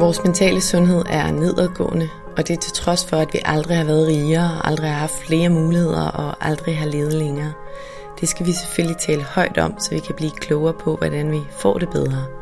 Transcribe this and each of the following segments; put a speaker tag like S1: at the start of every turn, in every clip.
S1: Vores mentale sundhed er nedadgående, og det er til trods for, at vi aldrig har været rigere, aldrig har haft flere muligheder og aldrig har levet længere. Det skal vi selvfølgelig tale højt om, så vi kan blive klogere på, hvordan vi får det bedre.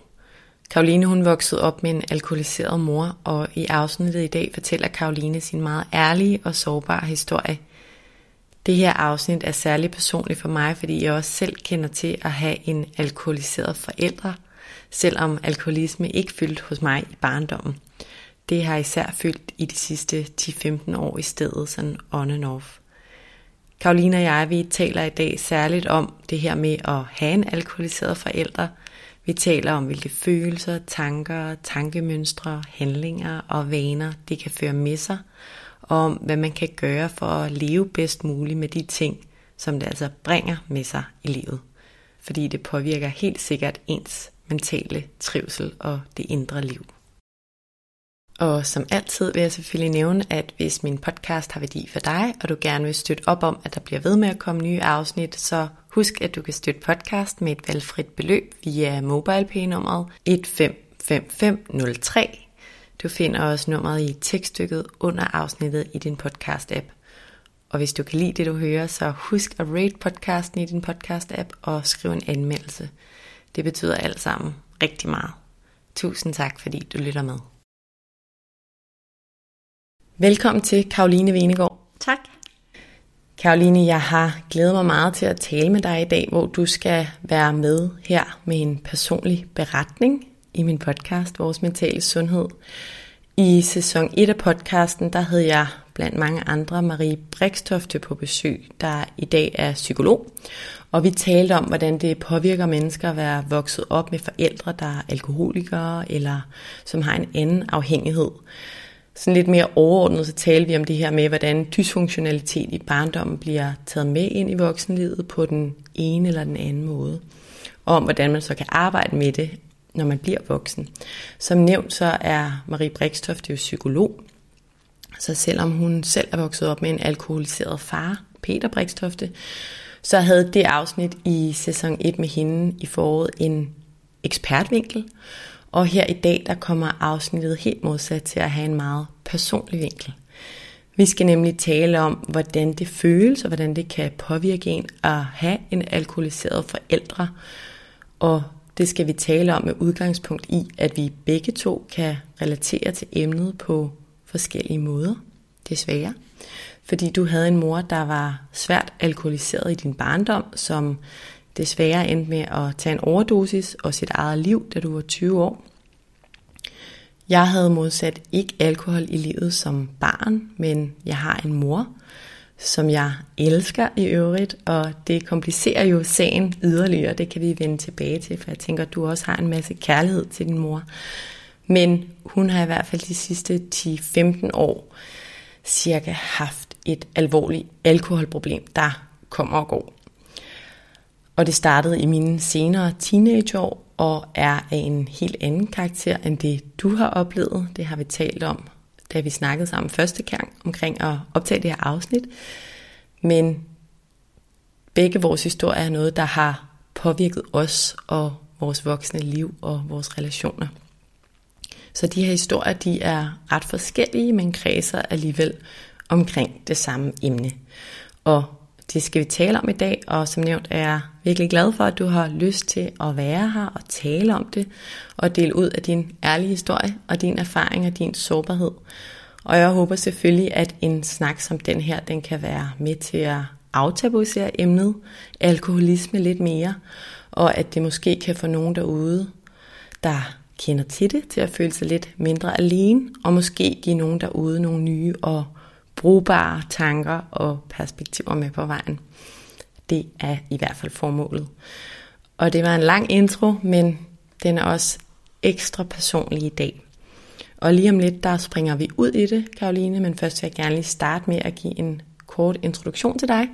S1: Karoline hun voksede op med en alkoholiseret mor, og i afsnittet i dag fortæller Karoline sin meget ærlige og sårbare historie. Det her afsnit er særlig personligt for mig, fordi jeg også selv kender til at have en alkoholiseret forældre, selvom alkoholisme ikke fyldt hos mig i barndommen. Det har især fyldt i de sidste 10-15 år i stedet, sådan on and off. Karoline og jeg, vi taler i dag særligt om det her med at have en alkoholiseret forældre – vi taler om, hvilke følelser, tanker, tankemønstre, handlinger og vaner det kan føre med sig, og om hvad man kan gøre for at leve bedst muligt med de ting, som det altså bringer med sig i livet. Fordi det påvirker helt sikkert ens mentale trivsel og det indre liv. Og som altid vil jeg selvfølgelig nævne, at hvis min podcast har værdi for dig, og du gerne vil støtte op om, at der bliver ved med at komme nye afsnit, så husk, at du kan støtte podcast med et valgfrit beløb via MobilePay-nummeret 155503. Du finder også nummeret i tekststykket under afsnittet i din podcast-app. Og hvis du kan lide det, du hører, så husk at rate podcasten i din podcast-app og skriv en anmeldelse. Det betyder alt sammen rigtig meget. Tusind tak, fordi du lytter med. Velkommen til Karoline Venegård.
S2: Tak.
S1: Karoline, jeg har glædet mig meget til at tale med dig i dag, hvor du skal være med her med en personlig beretning i min podcast, Vores Mentale Sundhed. I sæson 1 af podcasten, der havde jeg blandt mange andre Marie Brikstofte på besøg, der i dag er psykolog. Og vi talte om, hvordan det påvirker mennesker at være vokset op med forældre, der er alkoholikere, eller som har en anden afhængighed sådan lidt mere overordnet, så taler vi om det her med, hvordan dysfunktionalitet i barndommen bliver taget med ind i voksenlivet på den ene eller den anden måde. Og om hvordan man så kan arbejde med det, når man bliver voksen. Som nævnt, så er Marie Brikstoft jo psykolog. Så selvom hun selv er vokset op med en alkoholiseret far, Peter Brikstofte, så havde det afsnit i sæson 1 med hende i foråret en ekspertvinkel, og her i dag, der kommer afsnittet helt modsat til at have en meget personlig vinkel. Vi skal nemlig tale om, hvordan det føles, og hvordan det kan påvirke en at have en alkoholiseret forældre. Og det skal vi tale om med udgangspunkt i, at vi begge to kan relatere til emnet på forskellige måder, desværre. Fordi du havde en mor, der var svært alkoholiseret i din barndom, som desværre endte med at tage en overdosis og sit eget liv, da du var 20 år. Jeg havde modsat ikke alkohol i livet som barn, men jeg har en mor, som jeg elsker i øvrigt, og det komplicerer jo sagen yderligere. Det kan vi vende tilbage til, for jeg tænker, at du også har en masse kærlighed til din mor. Men hun har i hvert fald de sidste 10-15 år cirka haft et alvorligt alkoholproblem, der kommer og går. Og det startede i mine senere teenageår og er af en helt anden karakter end det, du har oplevet. Det har vi talt om, da vi snakkede sammen første gang omkring at optage det her afsnit. Men begge vores historier er noget, der har påvirket os og vores voksne liv og vores relationer. Så de her historier, de er ret forskellige, men kredser alligevel omkring det samme emne. Og det skal vi tale om i dag, og som nævnt er jeg virkelig glad for, at du har lyst til at være her og tale om det, og dele ud af din ærlige historie og din erfaring og din sårbarhed. Og jeg håber selvfølgelig, at en snak som den her, den kan være med til at aftabuisere emnet alkoholisme lidt mere, og at det måske kan få nogen derude, der kender til det, til at føle sig lidt mindre alene, og måske give nogen derude nogle nye og brugbare tanker og perspektiver med på vejen. Det er i hvert fald formålet. Og det var en lang intro, men den er også ekstra personlig i dag. Og lige om lidt, der springer vi ud i det, Karoline, men først vil jeg gerne lige starte med at give en kort introduktion til dig.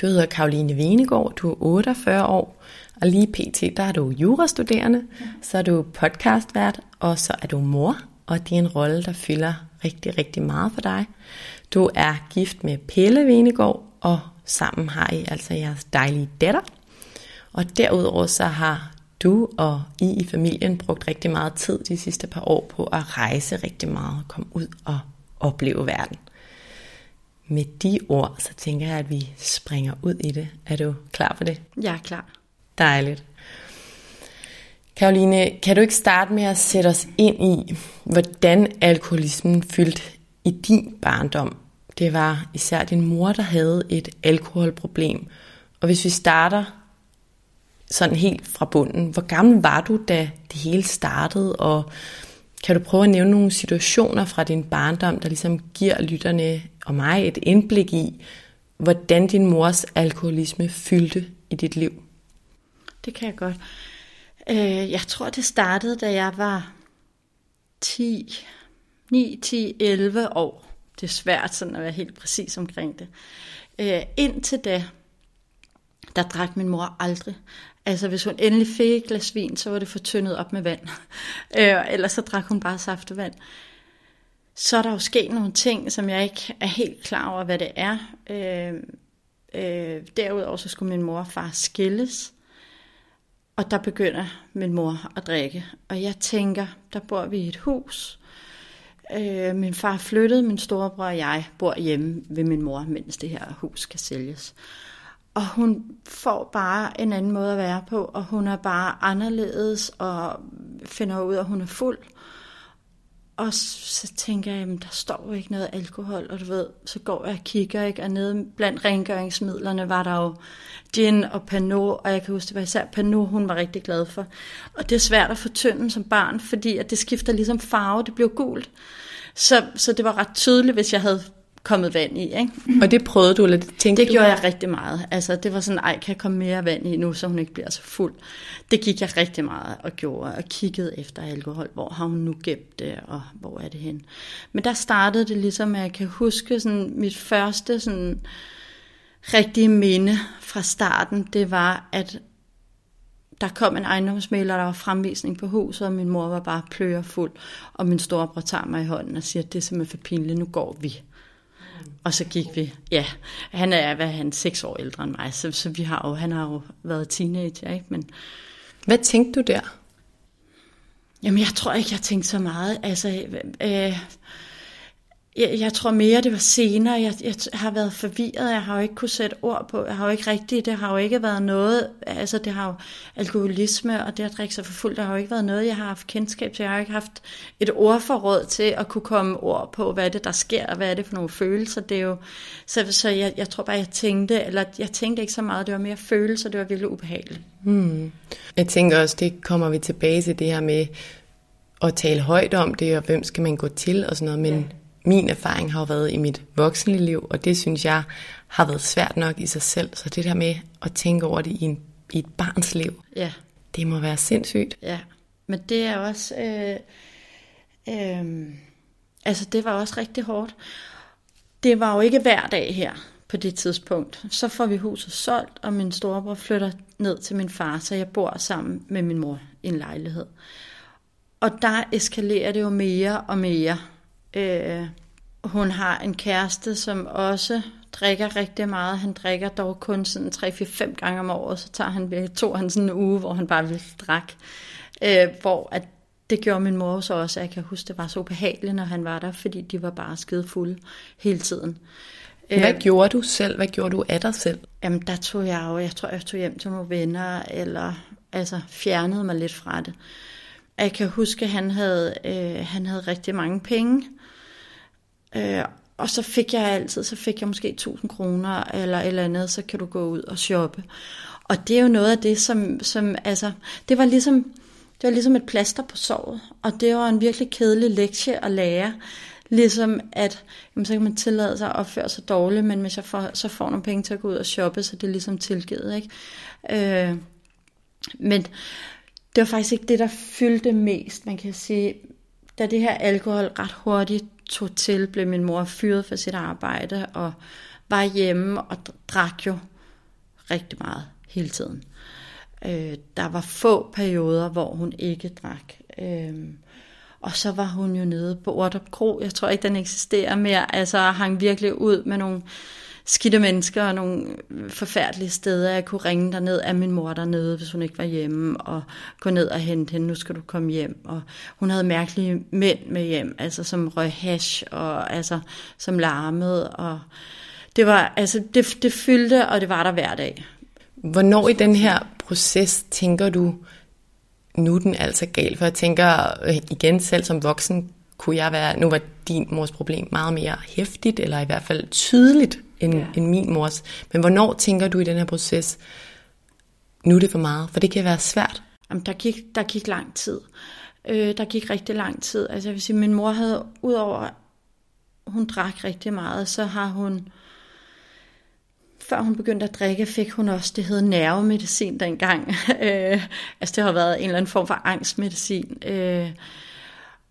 S1: Du hedder Karoline Venegård, du er 48 år, og lige pt. der er du jurastuderende, så er du podcastvært, og så er du mor, og det er en rolle, der fylder rigtig, rigtig meget for dig. Du er gift med Pelle Venegård, og sammen har I altså jeres dejlige datter. Og derudover så har du og I i familien brugt rigtig meget tid de sidste par år på at rejse rigtig meget, komme ud og opleve verden. Med de ord, så tænker jeg, at vi springer ud i det. Er du klar på det?
S2: Jeg er klar.
S1: Dejligt. Karoline, kan du ikke starte med at sætte os ind i, hvordan alkoholismen fyldte i din barndom? Det var især din mor, der havde et alkoholproblem. Og hvis vi starter sådan helt fra bunden, hvor gammel var du, da det hele startede? Og kan du prøve at nævne nogle situationer fra din barndom, der ligesom giver lytterne og mig et indblik i, hvordan din mors alkoholisme fyldte i dit liv?
S2: Det kan jeg godt. Øh, jeg tror, det startede, da jeg var 10, 9, 10, 11 år. Det er svært sådan at være helt præcis omkring det. Øh, indtil da, der drak min mor aldrig. Altså hvis hun endelig fik et glas vin, så var det fortyndet op med vand. Øh, ellers så drak hun bare saftevand. Så er der jo sket nogle ting, som jeg ikke er helt klar over, hvad det er. Øh, øh, derudover så skulle min mor og far skilles. Og der begynder min mor at drikke. Og jeg tænker, der bor vi i et hus. Øh, min far flyttede, min storebror og jeg bor hjemme ved min mor, mens det her hus skal sælges. Og hun får bare en anden måde at være på, og hun er bare anderledes, og finder ud af, at hun er fuld. Og så tænker jeg, jamen, der står jo ikke noget alkohol, og du ved, så går jeg og kigger, ikke? og nede blandt rengøringsmidlerne var der jo gin og Pernod, og jeg kan huske, det var især Pernod, hun var rigtig glad for. Og det er svært at få tynden som barn, fordi at det skifter ligesom farve, det bliver gult. Så, så det var ret tydeligt, hvis jeg havde kommet vand i. Ikke?
S1: Og det prøvede du, eller tænkte
S2: Det gjorde jeg rigtig meget. Altså, det var sådan, ej, kan jeg komme mere vand i nu, så hun ikke bliver så fuld. Det gik jeg rigtig meget og gjorde, og kiggede efter alkohol. Hvor har hun nu gemt det, og hvor er det hen? Men der startede det ligesom, at jeg kan huske sådan, mit første sådan, rigtige minde fra starten, det var, at der kom en ejendomsmælder, der var fremvisning på huset, og min mor var bare pløjer fuld, og min storebror tager mig i hånden og siger, det er simpelthen for pinligt, nu går vi. Og så gik vi, ja, han er, hvad han, seks år ældre end mig, så, så vi har jo, han har jo været teenager, ikke? Men,
S1: Hvad tænkte du der?
S2: Jamen, jeg tror ikke, jeg tænkte så meget. Altså, øh, jeg, jeg tror mere, det var senere. Jeg, jeg har været forvirret. Jeg har jo ikke kunne sætte ord på. Jeg har jo ikke rigtigt. Det har jo ikke været noget. Altså, det har jo alkoholisme og det at drikke sig for fuldt. Det har jo ikke været noget, jeg har haft kendskab til. Jeg har ikke haft et ordforråd til at kunne komme ord på, hvad er det, der sker, og hvad er det for nogle følelser. Det er jo, så så jeg, jeg tror bare, jeg tænkte, eller jeg tænkte ikke så meget. Det var mere følelser. Det var virkelig ubehageligt.
S1: Hmm. Jeg tænker også, det kommer vi tilbage til det her med at tale højt om det, og hvem skal man gå til og sådan noget. Men, ja min erfaring har jo været i mit voksne liv, og det synes jeg har været svært nok i sig selv. Så det der med at tænke over det i, en, i et barns liv,
S2: Ja,
S1: det må være sindssygt.
S2: ja. Men det er også... Øh, øh, altså, det var også rigtig hårdt. Det var jo ikke hver dag her på det tidspunkt. Så får vi huset solgt, og min storebror flytter ned til min far, så jeg bor sammen med min mor i en lejlighed. Og der eskalerer det jo mere og mere. Øh, hun har en kæreste, som også drikker rigtig meget. Han drikker dog kun sådan 3-4-5 gange om året, så tager han, tog han sådan en uge, hvor han bare ville drikke. Øh, hvor at det gjorde min mor så også, jeg kan huske, det var så ubehageligt, når han var der, fordi de var bare skide fulde hele tiden.
S1: Hvad gjorde du selv? Hvad gjorde du af dig selv?
S2: Jamen, der tog jeg jo, jeg tror, jeg tog hjem til nogle venner, eller altså fjernede mig lidt fra det. Jeg kan huske, at han havde, øh, han havde rigtig mange penge, øh, og så fik jeg altid, så fik jeg måske 1000 kroner, eller et eller andet, så kan du gå ud og shoppe. Og det er jo noget af det, som, som altså, det var ligesom, det var ligesom et plaster på såret, og det var en virkelig kedelig lektie at lære. Ligesom at, jamen, så kan man tillade sig at opføre sig dårligt, men hvis jeg får, så får nogle penge til at gå ud og shoppe, så det er ligesom tilgivet. Ikke? Øh, men det var faktisk ikke det, der fyldte mest. Man kan sige, da det her alkohol ret hurtigt tog til, blev min mor fyret for sit arbejde, og var hjemme og drak jo rigtig meget hele tiden. Øh, der var få perioder, hvor hun ikke drak. Øh, og så var hun jo nede på Ordup Kro. Jeg tror ikke, den eksisterer mere. Altså hang virkelig ud med nogle skidte mennesker og nogle forfærdelige steder. Jeg kunne ringe derned af min mor dernede, hvis hun ikke var hjemme, og gå ned og hente hende, nu skal du komme hjem. Og hun havde mærkelige mænd med hjem, altså som røg hash, og altså som larmede. Og det var, altså det, det fyldte, og det var der hver dag.
S1: Hvornår i den her proces tænker du, nu er den altså gal? For jeg tænker øh, igen selv som voksen, kunne jeg være, nu var din mors problem meget mere hæftigt, eller i hvert fald tydeligt end, ja. end min mors. Men hvornår tænker du i den her proces, nu er det for meget? For det kan være svært.
S2: Jamen, der gik, der gik lang tid. Øh, der gik rigtig lang tid. Altså jeg vil sige, min mor havde, udover hun drak rigtig meget, så har hun, før hun begyndte at drikke, fik hun også, det hed nervemedicin dengang. øh, altså det har været en eller anden form for angstmedicin. Øh,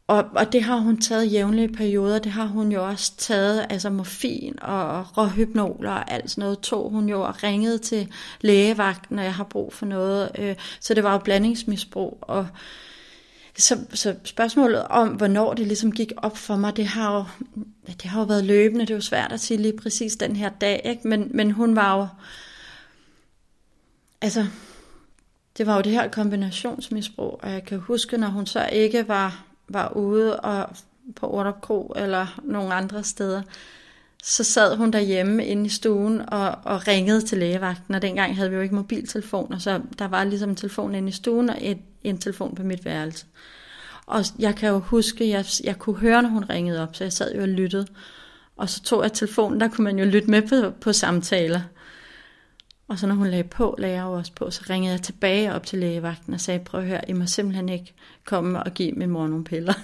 S2: og, og det har hun taget jævnlige perioder. Det har hun jo også taget, altså morfin og råhypnol og alt sådan noget, tog hun jo og ringede til lægevagten, når jeg har brug for noget. Øh, så det var jo blandingsmisbrug. Og så, så spørgsmålet om, hvornår det ligesom gik op for mig, det har jo, det har jo været løbende. Det er jo svært at sige lige præcis den her dag, ikke? Men, men hun var jo, altså, det var jo det her kombinationsmisbrug, og jeg kan huske, når hun så ikke var var ude og på Ordup Kro eller nogle andre steder, så sad hun derhjemme inde i stuen og, og ringede til lægevagten, og dengang havde vi jo ikke mobiltelefoner, så der var ligesom en telefon inde i stuen og et, en telefon på mit værelse. Og jeg kan jo huske, jeg, jeg kunne høre, når hun ringede op, så jeg sad jo og lyttede. Og så tog jeg telefonen, der kunne man jo lytte med på, på samtaler. Og så når hun lagde på, lagde jeg jo også på, så ringede jeg tilbage op til lægevagten og sagde, prøv at høre, I må simpelthen ikke komme og give min mor nogle piller.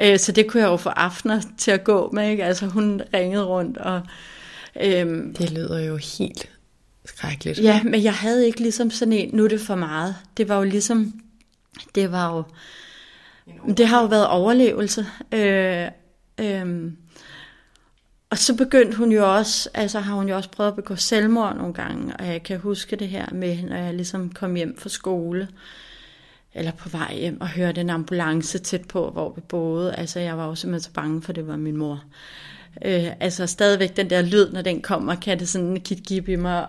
S2: Øh, så det kunne jeg jo få aftener til at gå med, ikke? Altså hun ringede rundt og...
S1: Øhm, det lyder jo helt skrækkeligt.
S2: Ja, men jeg havde ikke ligesom sådan en, nu er det for meget. Det var jo ligesom, det var jo, det har jo været overlevelse. Øh, øh, og så begyndte hun jo også, altså har hun jo også prøvet at begå selvmord nogle gange, og jeg kan huske det her med, når jeg ligesom kom hjem fra skole, eller på vej hjem og hørte en ambulance tæt på, hvor vi boede. Altså jeg var jo simpelthen så bange for, det var min mor. Øh, altså stadigvæk den der lyd, når den kommer, kan det sådan kit give i mig,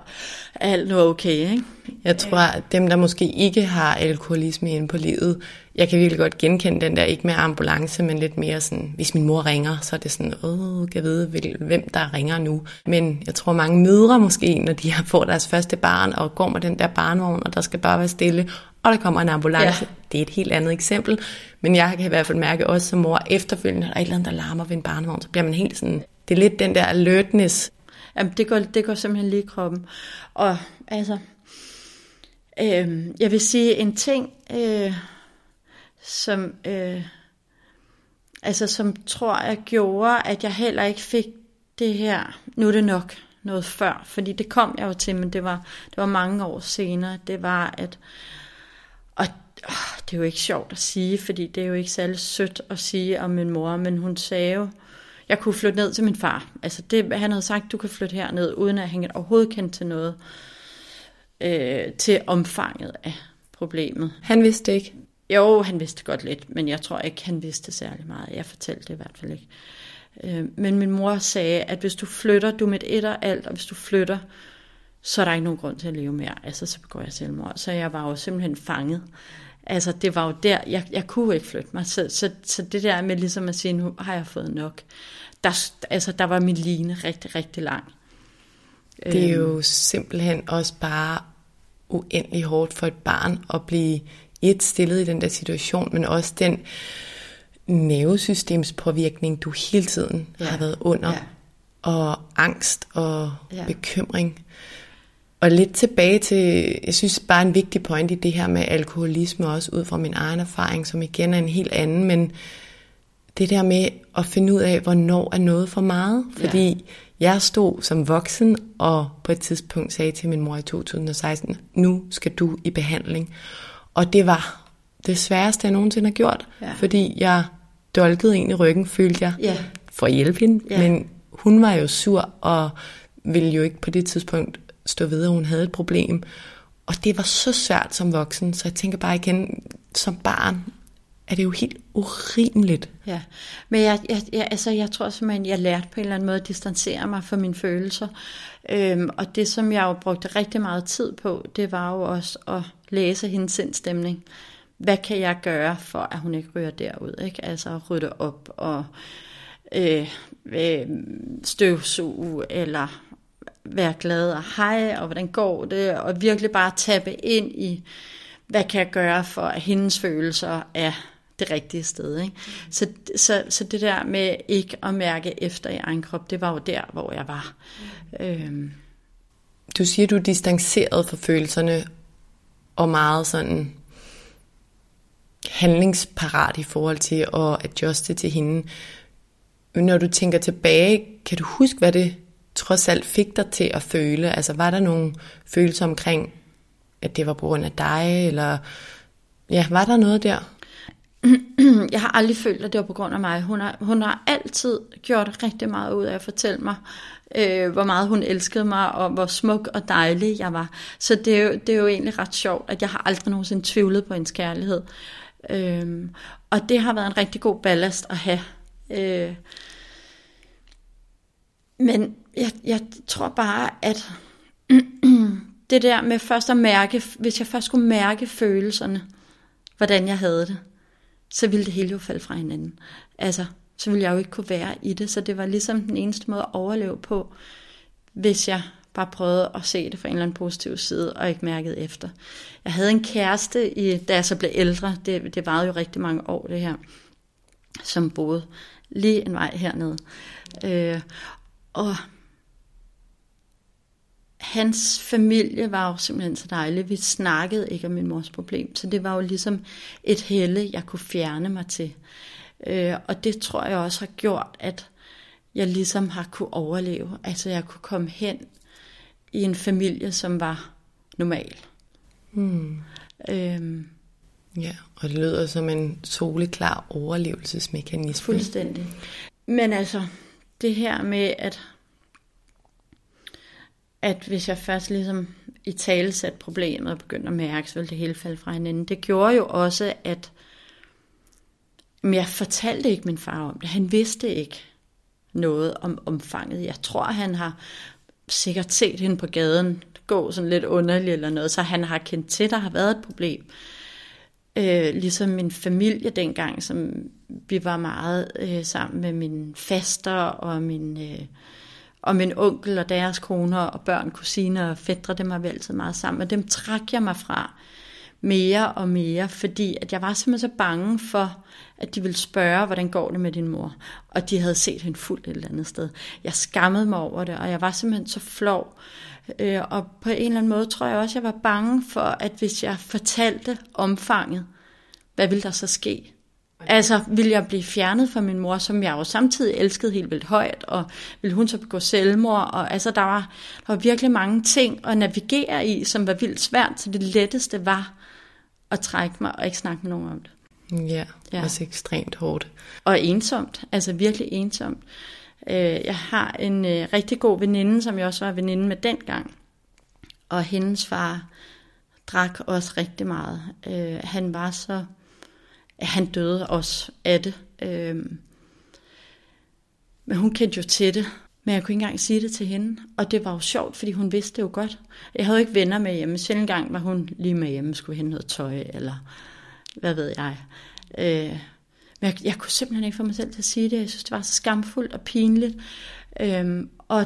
S2: alt nu okay, ikke?
S1: Jeg tror, at dem, der måske ikke har alkoholisme inde på livet, jeg kan virkelig godt genkende den der, ikke med ambulance, men lidt mere sådan, hvis min mor ringer, så er det sådan, åh, kan vide, hvem der ringer nu. Men jeg tror, mange mødre måske, når de har fået deres første barn, og går med den der barnvogn, og der skal bare være stille, og der kommer en ambulance. Ja. Det er et helt andet eksempel. Men jeg kan i hvert fald mærke også som mor, efterfølgende, når der er et eller andet, der larmer ved en barnevogn, så bliver man helt sådan, det er lidt den der alertness.
S2: Jamen, det går, det går simpelthen lige i kroppen. Og altså, øh, jeg vil sige en ting, øh, som, øh, altså som tror jeg gjorde, at jeg heller ikke fik det her, nu er det nok noget før, fordi det kom jeg jo til, men det var, det var mange år senere, det var at, og åh, det er jo ikke sjovt at sige, fordi det er jo ikke særlig sødt at sige om min mor, men hun sagde jo, jeg kunne flytte ned til min far. Altså det, han havde sagt, du kan flytte herned, uden at han overhovedet kendte til noget, øh, til omfanget af problemet.
S1: Han vidste ikke?
S2: Jo, han vidste godt lidt, men jeg tror ikke, han vidste særlig meget. Jeg fortalte det i hvert fald ikke. Øh, men min mor sagde, at hvis du flytter, du med et og alt, og hvis du flytter, så er der ikke nogen grund til at leve mere. Altså, så begår jeg selvmord. Så jeg var jo simpelthen fanget. Altså, det var jo der, jeg, jeg kunne ikke flytte mig. Så, så, så det der med ligesom at sige, nu har jeg fået nok, der, altså, der var min line rigtig, rigtig lang.
S1: Det er jo simpelthen også bare uendelig hårdt for et barn at blive et stillet i den der situation, men også den nervesystemspåvirkning, du hele tiden ja. har været under, ja. og angst og ja. bekymring. Og lidt tilbage til, jeg synes bare en vigtig point i det her med alkoholisme, også ud fra min egen erfaring, som igen er en helt anden, men det der med at finde ud af, hvornår er noget for meget. Fordi ja. jeg stod som voksen og på et tidspunkt sagde til min mor i 2016, nu skal du i behandling. Og det var det sværeste, jeg nogensinde har gjort, ja. fordi jeg dolkede en i ryggen, følte jeg, ja. for at hjælpe hende. Ja. Men hun var jo sur og ville jo ikke på det tidspunkt stå ved, at hun havde et problem. Og det var så svært som voksen, så jeg tænker bare igen, som barn er det jo helt urimeligt.
S2: Ja, men jeg, jeg, jeg, altså, jeg tror simpelthen, jeg lærte på en eller anden måde at distancere mig fra mine følelser. Øhm, og det, som jeg jo brugte rigtig meget tid på, det var jo også at læse hendes sindstemning. Hvad kan jeg gøre, for at hun ikke ryger derud? Ikke? Altså at rydde op og øh, øh, støvsuge, eller være glad og hej, og hvordan går det, og virkelig bare tappe ind i, hvad kan jeg gøre for, at hendes følelser er det rigtige sted. Ikke? Så, så, så det der med ikke at mærke efter i egen krop, det var jo der, hvor jeg var. Øhm.
S1: Du siger, du er distanceret fra følelserne, og meget sådan handlingsparat i forhold til at adjuste til hende. Når du tænker tilbage, kan du huske, hvad det trods alt fik dig til at føle? Altså var der nogle følelser omkring, at det var på grund af dig, eller ja, var der noget der?
S2: jeg har aldrig følt, at det var på grund af mig. Hun har, hun har altid gjort rigtig meget ud af at fortælle mig, øh, øh, hvor meget hun elskede mig, og hvor smuk og dejlig jeg var. Så det er, jo, det er jo egentlig ret sjovt, at jeg har aldrig nogensinde tvivlet på hendes kærlighed. Øh, og det har været en rigtig god ballast at have. Øh, men jeg, jeg tror bare, at det der med først at mærke, hvis jeg først skulle mærke følelserne, hvordan jeg havde det, så ville det hele jo falde fra hinanden. Altså, så ville jeg jo ikke kunne være i det, så det var ligesom den eneste måde at overleve på, hvis jeg bare prøvede at se det fra en eller anden positiv side, og ikke mærket efter. Jeg havde en kæreste, i, da jeg så blev ældre, det, det varede jo rigtig mange år det her, som boede lige en vej hernede. Øh, og hans familie var jo simpelthen så dejlig. Vi snakkede ikke om min mors problem, så det var jo ligesom et helle, jeg kunne fjerne mig til. Øh, og det tror jeg også har gjort, at jeg ligesom har kunne overleve. Altså jeg kunne komme hen i en familie, som var normal.
S1: Hmm. Øhm, ja, og det lyder som en soleklar overlevelsesmekanisme.
S2: Fuldstændig. Men altså, det her med, at at hvis jeg først ligesom i tale satte problemet og begyndte at mærke, så ville det hele falde fra hinanden. Det gjorde jo også, at men jeg fortalte ikke min far om det. Han vidste ikke noget om omfanget. Jeg tror, han har sikkert set hende på gaden gå sådan lidt underligt eller noget, så han har kendt til, at der har været et problem. Øh, ligesom min familie dengang, som vi var meget øh, sammen med min faster og min øh, og min onkel og deres koner og børn, kusiner og fædre, dem har vi altid meget sammen, og dem trak jeg mig fra mere og mere, fordi at jeg var simpelthen så bange for, at de ville spørge, hvordan går det med din mor, og de havde set hende fuldt et eller andet sted. Jeg skammede mig over det, og jeg var simpelthen så flov, øh, og på en eller anden måde tror jeg også, at jeg var bange for, at hvis jeg fortalte omfanget, hvad ville der så ske? Altså, ville jeg blive fjernet fra min mor, som jeg jo samtidig elskede helt vildt højt, og ville hun så begå selvmord, og altså, der var, der var virkelig mange ting at navigere i, som var vildt svært, så det letteste var at trække mig og ikke snakke med nogen om det.
S1: Ja, ja. også ekstremt hårdt.
S2: Og ensomt, altså virkelig ensomt. Øh, jeg har en øh, rigtig god veninde, som jeg også var veninde med dengang, og hendes far drak også rigtig meget. Øh, han var så han døde også af det. Men hun kendte jo til det, men jeg kunne ikke engang sige det til hende. Og det var jo sjovt, fordi hun vidste det jo godt. Jeg havde jo ikke venner med hjemme. Sjældent gang var hun lige med hjemme, skulle hente noget tøj, eller hvad ved jeg. Øh, men jeg, jeg kunne simpelthen ikke få mig selv til at sige det. Jeg synes, det var så skamfuldt og pinligt. Øhm, og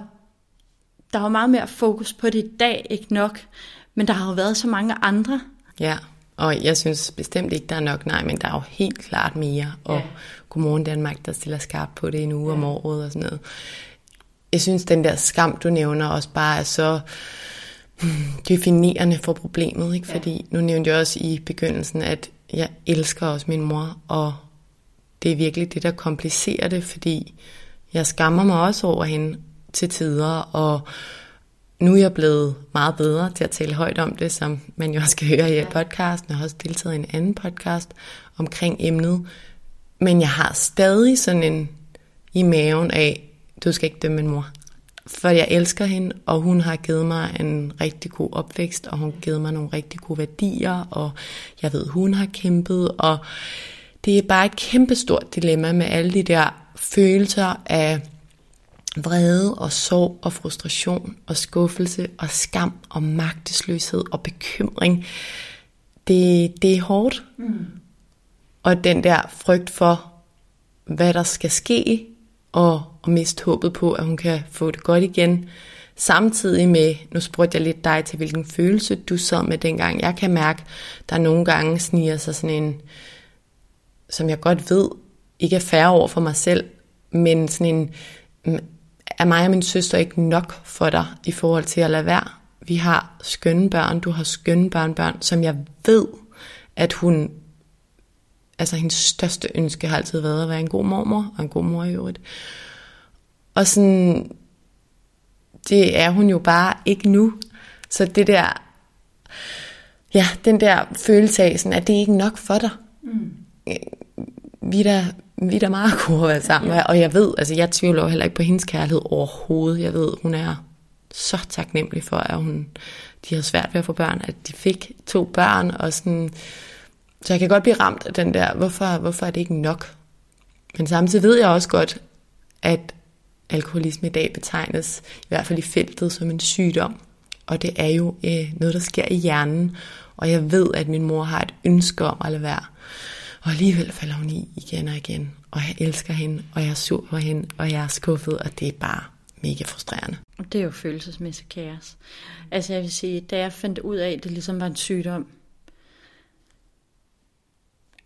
S2: der var meget mere fokus på det i dag, ikke nok. Men der har jo været så mange andre.
S1: Ja. Og jeg synes bestemt ikke, der er nok nej, men der er jo helt klart mere. Og ja. Godmorgen Danmark, der stiller skarpt på det en uge ja. om året og sådan noget. Jeg synes, den der skam, du nævner, også bare er så hmm, definerende for problemet. Ikke? Fordi ja. nu nævnte jeg også i begyndelsen, at jeg elsker også min mor, og det er virkelig det, der komplicerer det, fordi jeg skammer mig også over hende til tider, og nu er jeg blevet meget bedre til at tale højt om det, som man jo også skal høre i podcasten. Jeg har også deltaget i en anden podcast omkring emnet. Men jeg har stadig sådan en i maven af, du skal ikke dømme min mor. For jeg elsker hende, og hun har givet mig en rigtig god opvækst, og hun har givet mig nogle rigtig gode værdier, og jeg ved, hun har kæmpet, og det er bare et kæmpestort dilemma med alle de der følelser af vrede og sorg og frustration og skuffelse og skam og magtesløshed og bekymring. Det, det er hårdt. Mm. Og den der frygt for, hvad der skal ske, og, og miste håbet på, at hun kan få det godt igen. Samtidig med, nu spurgte jeg lidt dig til, hvilken følelse du sad med dengang. Jeg kan mærke, der nogle gange sniger sig sådan en, som jeg godt ved, ikke er færre over for mig selv, men sådan en, mm, er mig og min søster ikke nok for dig i forhold til at lade være? Vi har skønne børn, du har skønne børnebørn, som jeg ved, at hun, altså hendes største ønske har altid været at være en god mormor, og en god mor i øvrigt. Og sådan, det er hun jo bare ikke nu. Så det der, ja, den der følelse af, sådan, at det ikke nok for dig. Mm. Vi er der, vi er da meget gode at være sammen ja. og jeg ved, altså jeg tvivler heller ikke på hendes kærlighed overhovedet. Jeg ved, hun er så taknemmelig for, at hun, de har svært ved at få børn, at de fik to børn, og sådan, så jeg kan godt blive ramt af den der, hvorfor, hvorfor er det ikke nok? Men samtidig ved jeg også godt, at alkoholisme i dag betegnes, i hvert fald i feltet, som en sygdom. Og det er jo øh, noget, der sker i hjernen. Og jeg ved, at min mor har et ønske om at lade være. Og alligevel falder hun i igen og igen. Og jeg elsker hende, og jeg er sur på hende, og jeg er skuffet, og det er bare mega frustrerende.
S2: Det er jo følelsesmæssigt kaos. Altså jeg vil sige, da jeg fandt ud af, at det ligesom var en sygdom,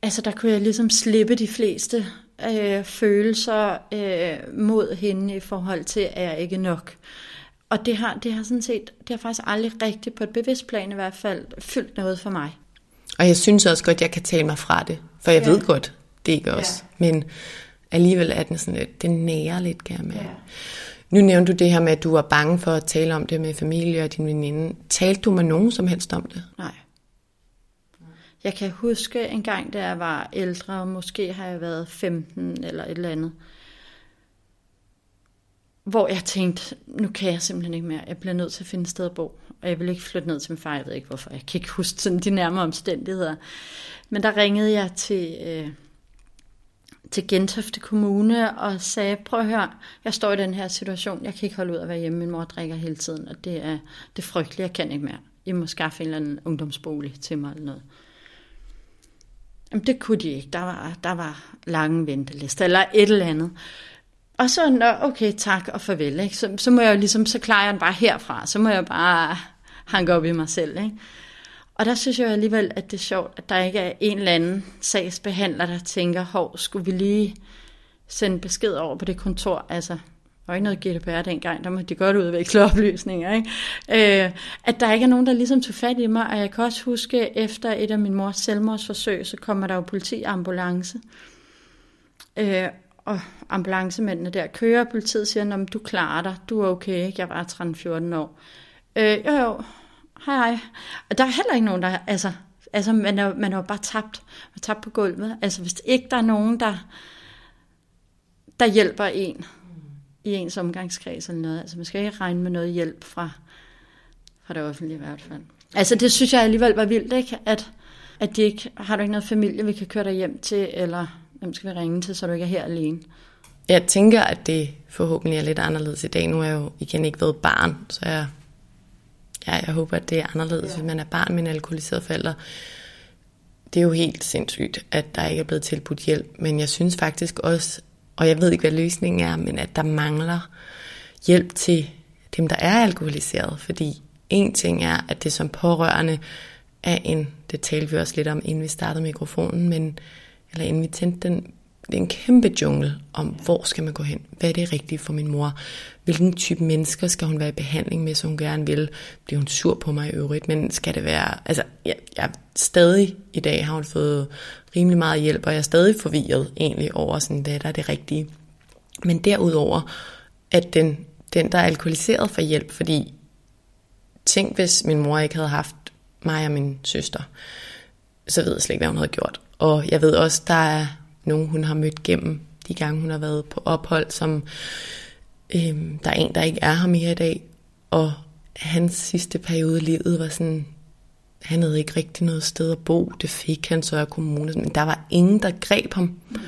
S2: altså der kunne jeg ligesom slippe de fleste øh, følelser øh, mod hende i forhold til, at jeg ikke nok. Og det har, det har sådan set, det har faktisk aldrig rigtigt på et bevidst plan i hvert fald fyldt noget for mig.
S1: Og jeg synes også godt, at jeg kan tale mig fra det. For jeg ja. ved godt, det ikke også. Ja. Men alligevel er den sådan lidt, det nærer lidt, kan jeg med. Ja. Nu nævnte du det her med, at du var bange for at tale om det med familie og din veninde. Talte du med nogen som helst om det?
S2: Nej. Jeg kan huske en gang, da jeg var ældre, måske har jeg været 15 eller et eller andet, hvor jeg tænkte, nu kan jeg simpelthen ikke mere. Jeg bliver nødt til at finde et sted at bo. Og jeg vil ikke flytte ned til min far, jeg ved ikke hvorfor. Jeg kan ikke huske sådan de nærmere omstændigheder. Men der ringede jeg til, øh, til Gentofte Kommune og sagde, prøv at høre, jeg står i den her situation, jeg kan ikke holde ud at være hjemme, min mor drikker hele tiden, og det er det frygtelige, jeg kan ikke mere. I må skaffe en eller anden ungdomsbolig til mig eller noget. Jamen det kunne de ikke, der var, der var lange ventelister, eller et eller andet. Og så, nå, okay, tak og farvel. Ikke? Så, så må jeg jo ligesom, så klarer jeg den bare herfra. Så må jeg bare hanke op i mig selv. Ikke? Og der synes jeg alligevel, at det er sjovt, at der ikke er en eller anden sagsbehandler, der tænker, hov, skulle vi lige sende besked over på det kontor? Altså, var ikke noget GDPR dengang, der måtte de godt udveksle oplysninger. Ikke? Øh, at der ikke er nogen, der ligesom tog fat i mig, og jeg kan også huske, efter et af min mors selvmordsforsøg, så kommer der jo politiambulance. Øh, og ambulancemændene der kører, politiet siger, at du klarer dig, du er okay, jeg var 13-14 år. Øh, jo jo, hej hej. Og der er heller ikke nogen, der, altså, altså man er, man er jo bare tabt, man er tabt på gulvet. Altså hvis ikke der er nogen, der, der hjælper en i ens omgangskreds eller noget, altså man skal ikke regne med noget hjælp fra, fra det offentlige i hvert fald. Altså det synes jeg alligevel var vildt, ikke? At, at de ikke, har du ikke noget familie, vi kan køre dig hjem til, eller hvem skal vi ringe til, så du ikke er her alene?
S1: Jeg tænker, at det forhåbentlig er lidt anderledes i dag. Nu er jeg jo igen ikke været barn, så jeg, ja, jeg håber, at det er anderledes, ja. hvis man er barn med en alkoholiseret forælder. Det er jo helt sindssygt, at der ikke er blevet tilbudt hjælp, men jeg synes faktisk også, og jeg ved ikke, hvad løsningen er, men at der mangler hjælp til dem, der er alkoholiseret, fordi en ting er, at det som pårørende er en, det talte vi også lidt om, inden vi startede mikrofonen, men, eller inden vi tændte den, det er en kæmpe jungle om, hvor skal man gå hen? Hvad er det rigtige for min mor? Hvilken type mennesker skal hun være i behandling med, så hun gerne vil? Bliver hun sur på mig i øvrigt? Men skal det være... Altså, jeg, jeg stadig i dag har hun fået rimelig meget hjælp, og jeg er stadig forvirret egentlig over, sådan, hvad der er det rigtige. Men derudover, at den, den der er alkoholiseret for hjælp, fordi tænk, hvis min mor ikke havde haft mig og min søster, så ved jeg slet ikke, hvad hun havde gjort. Og jeg ved også, der er nogen, hun har mødt gennem de gange, hun har været på ophold, som øh, der er en, der ikke er her mere i dag. Og hans sidste periode i livet var sådan, han havde ikke rigtig noget sted at bo. Det fik han så af kommunen, men der var ingen, der greb ham. Mm.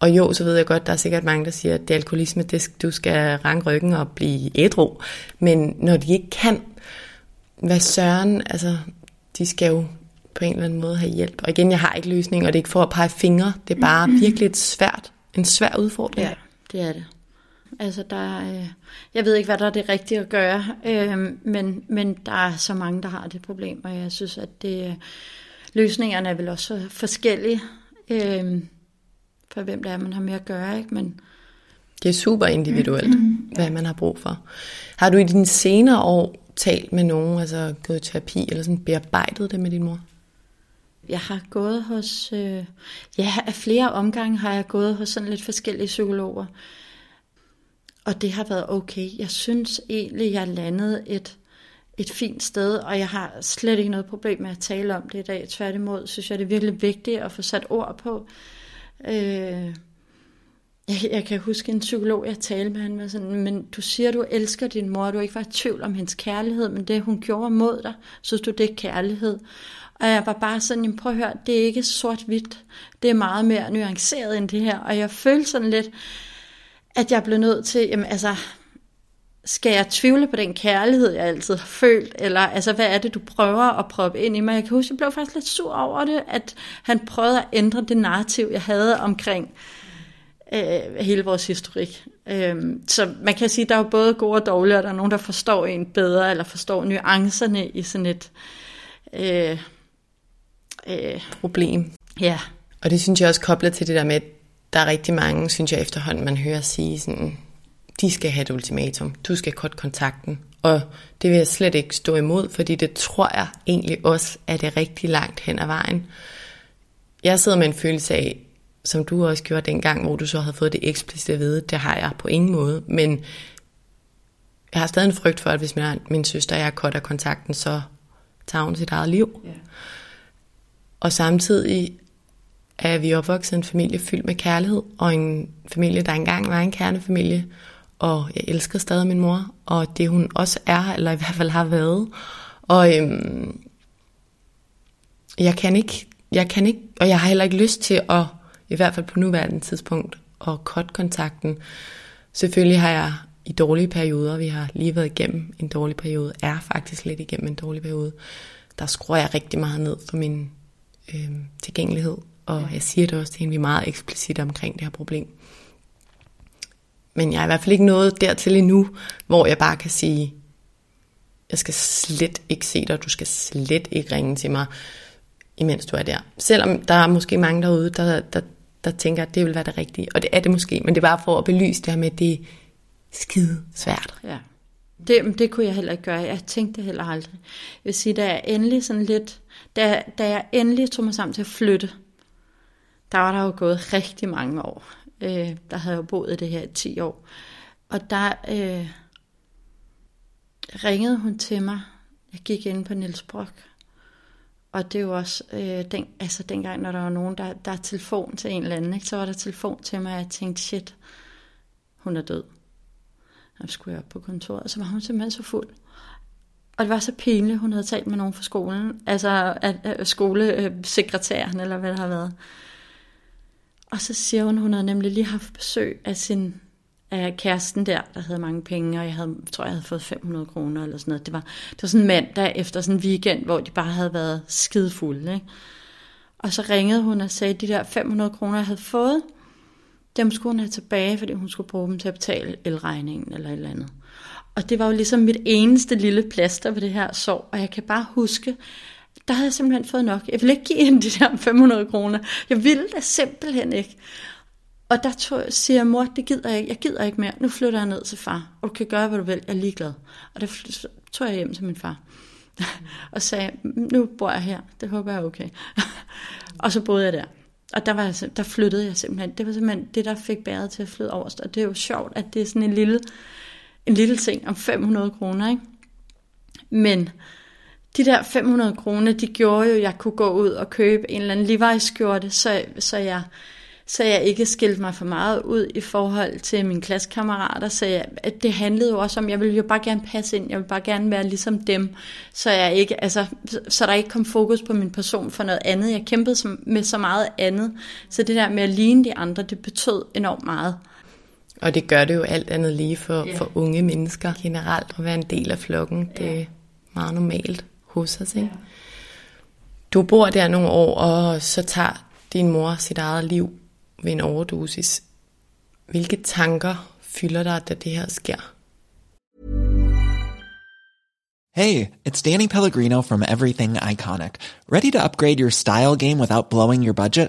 S1: Og jo, så ved jeg godt, der er sikkert mange, der siger, at det er alkoholisme, det, du skal ranke ryggen og blive ædru. Men når de ikke kan, hvad søren, altså, de skal jo på en eller anden måde have hjælp. Og igen, jeg har ikke løsning, og det er ikke for at pege fingre. Det er bare virkelig et svært, en svær udfordring.
S2: Ja, det er det. Altså, der er, øh, jeg ved ikke, hvad der er det rigtige at gøre, øh, men, men der er så mange, der har det problem, og jeg synes, at det, løsningerne er vel også forskellige, øh, for hvem det er, man har mere at gøre. Ikke? Men,
S1: det er super individuelt, hvad man har brug for. Har du i dine senere år talt med nogen, altså gået i terapi, eller sådan bearbejdet det med din mor?
S2: Jeg har gået hos, øh, ja, af flere omgange har jeg gået hos sådan lidt forskellige psykologer. Og det har været okay. Jeg synes egentlig, jeg landede et, et fint sted, og jeg har slet ikke noget problem med at tale om det i dag. Tværtimod synes jeg, det er virkelig vigtigt at få sat ord på. Øh, jeg, jeg kan huske en psykolog, jeg talte med, han var sådan, men du siger, du elsker din mor, du ikke var i tvivl om hendes kærlighed, men det hun gjorde mod dig, synes du, det er kærlighed. Og jeg var bare sådan, prøv at høre, det er ikke sort-hvidt, det er meget mere nuanceret end det her, og jeg følte sådan lidt, at jeg blev nødt til, jamen altså, skal jeg tvivle på den kærlighed, jeg altid har følt, eller altså, hvad er det, du prøver at proppe ind i mig? Jeg kan huske, jeg blev faktisk lidt sur over det, at han prøvede at ændre det narrativ, jeg havde omkring øh, hele vores historik. Øh, så man kan sige, at der er jo både gode og dårlige, og der er nogen, der forstår en bedre, eller forstår nuancerne i sådan et øh,
S1: øh, problem.
S2: Ja.
S1: Og det synes jeg også koblet til det der med, at der er rigtig mange, synes jeg efterhånden, man hører sige sådan, de skal have et ultimatum, du skal korte kontakten. Og det vil jeg slet ikke stå imod, fordi det tror jeg egentlig også er det rigtig langt hen ad vejen. Jeg sidder med en følelse af, som du også gjorde dengang, hvor du så havde fået det eksplicit at vide, det har jeg på ingen måde, men jeg har stadig en frygt for, at hvis min, min søster og jeg korter kontakten, så tager hun sit eget liv. Yeah. Og samtidig er vi opvokset i en familie fyldt med kærlighed, og en familie, der engang var en kernefamilie, og jeg elsker stadig min mor, og det hun også er, eller i hvert fald har været. Og øhm, jeg kan ikke, jeg kan ikke, og jeg har heller ikke lyst til at, i hvert fald på nuværende tidspunkt, at cut kontakten. Selvfølgelig har jeg i dårlige perioder, vi har lige været igennem en dårlig periode, er faktisk lidt igennem en dårlig periode, der skruer jeg rigtig meget ned for min øh, tilgængelighed. Og jeg siger det også til hende, vi er meget eksplicit omkring det her problem. Men jeg er i hvert fald ikke nået dertil endnu, hvor jeg bare kan sige, jeg skal slet ikke se dig, du skal slet ikke ringe til mig, imens du er der. Selvom der er måske mange derude, der, der, der tænker, at det vil være det rigtige. Og det er det måske, men det er bare for at belyse det her med, at det er skide svært.
S2: Ja. Det, det kunne jeg heller ikke gøre. Jeg tænkte heller aldrig. Jeg vil sige, da jeg endelig sådan lidt, da, da jeg endelig tog mig sammen til at flytte, der var der jo gået rigtig mange år. Øh, der havde jeg jo boet i det her i 10 år. Og der øh, ringede hun til mig. Jeg gik ind på Niels Brock. Og det er jo også, øh, den, altså dengang, når der var nogen, der, der er telefon til en eller anden, ikke? så var der telefon til mig, og jeg tænkte, shit, hun er død. Så skulle jeg op på kontoret, og så var hun simpelthen så fuld. Og det var så pinligt, hun havde talt med nogen fra skolen, altså at, at skolesekretæren, eller hvad det har været. Og så siger hun, hun havde nemlig lige haft besøg af sin af kæresten der, der havde mange penge, og jeg havde, tror, jeg havde fået 500 kroner eller sådan noget. Det var, det var sådan en mandag efter sådan en weekend, hvor de bare havde været skidefulde. Ikke? Og så ringede hun og sagde, at de der 500 kroner, jeg havde fået, dem skulle hun have tilbage, fordi hun skulle bruge dem til at betale elregningen eller et eller andet. Og det var jo ligesom mit eneste lille plaster på det her sår, og jeg kan bare huske, der havde jeg simpelthen fået nok. Jeg ville ikke give hende de der 500 kroner. Jeg ville da simpelthen ikke. Og der tog, siger mor, det gider jeg ikke. Jeg gider ikke mere. Nu flytter jeg ned til far. Og du kan gøre, hvad du vil. Jeg er ligeglad. Og der tog jeg hjem til min far. og sagde, nu bor jeg her. Det håber jeg er okay. og så boede jeg der. Og der, var jeg, der flyttede jeg simpelthen. Det var simpelthen det, der fik bæret til at flytte over. Og det er jo sjovt, at det er sådan en lille, en lille ting om 500 kroner. Ikke? Men de der 500 kroner, de gjorde jo, at jeg kunne gå ud og købe en eller anden Levi's skjorte, så, så jeg så jeg ikke skilte mig for meget ud i forhold til mine klassekammerater, så jeg, at det handlede jo også om, jeg ville jo bare gerne passe ind, jeg ville bare gerne være ligesom dem, så jeg ikke, altså, så der ikke kom fokus på min person for noget andet. Jeg kæmpede med så meget andet, så det der med at ligne de andre, det betød enormt meget.
S1: Og det gør det jo alt andet lige for, yeah. for unge mennesker generelt, at være en del af flokken. Det er meget normalt hos os, ikke? Du bor der nogle år, og så tager din mor sit eget liv ved en overdosis. Hvilke tanker fylder dig, da det her sker?
S3: Hey, it's Danny Pellegrino from Everything Iconic. Ready to upgrade your style game without blowing your budget?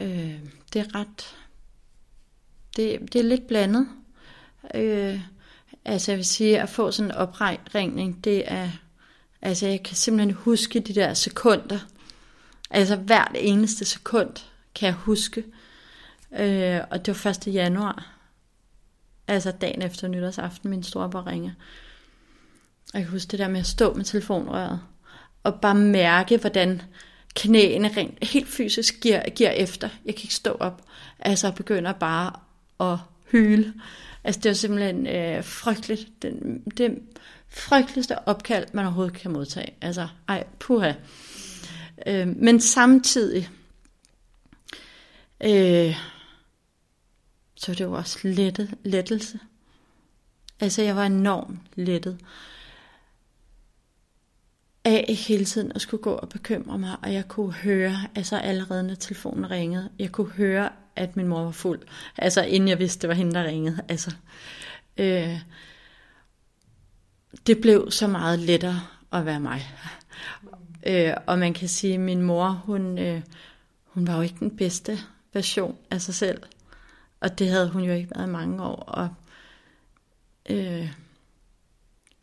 S2: Øh, det er ret det, det er lidt blandet. Øh, altså jeg vil sige, at få sådan en opregning, det er, altså jeg kan simpelthen huske de der sekunder. Altså hvert eneste sekund kan jeg huske. Øh, og det var 1. januar. Altså dagen efter nytårsaften, min storebror ringer. Og jeg kan huske det der med at stå med telefonrøret. Og bare mærke, hvordan knæene rent, helt fysisk giver, giver efter. Jeg kan ikke stå op. Altså begynder bare at hyle. Altså det var simpelthen øh, frygteligt. Den, det frygteligste opkald, man overhovedet kan modtage. Altså, ej, puha. Øh, men samtidig, øh, så det var også lettet, lettelse. Altså jeg var enormt lettet af ikke hele tiden at skulle gå og bekymre mig, og jeg kunne høre, altså allerede når telefonen ringede, jeg kunne høre, at min mor var fuld. Altså inden jeg vidste, det var hende, der ringede. Altså, øh, det blev så meget lettere at være mig. Øh, og man kan sige, at min mor, hun, øh, hun var jo ikke den bedste version af sig selv. Og det havde hun jo ikke været i mange år. Og, øh,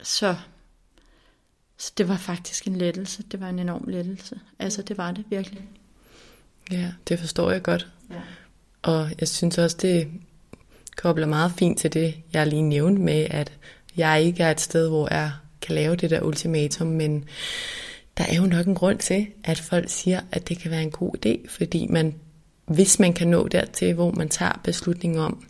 S2: så, så det var faktisk en lettelse. Det var en enorm lettelse. Altså det var det virkelig.
S1: Ja, det forstår jeg godt. Ja. Og jeg synes også, det kobler meget fint til det, jeg lige nævnte med, at jeg ikke er et sted, hvor jeg kan lave det der ultimatum, men der er jo nok en grund til, at folk siger, at det kan være en god idé, fordi man, hvis man kan nå dertil, hvor man tager beslutningen om,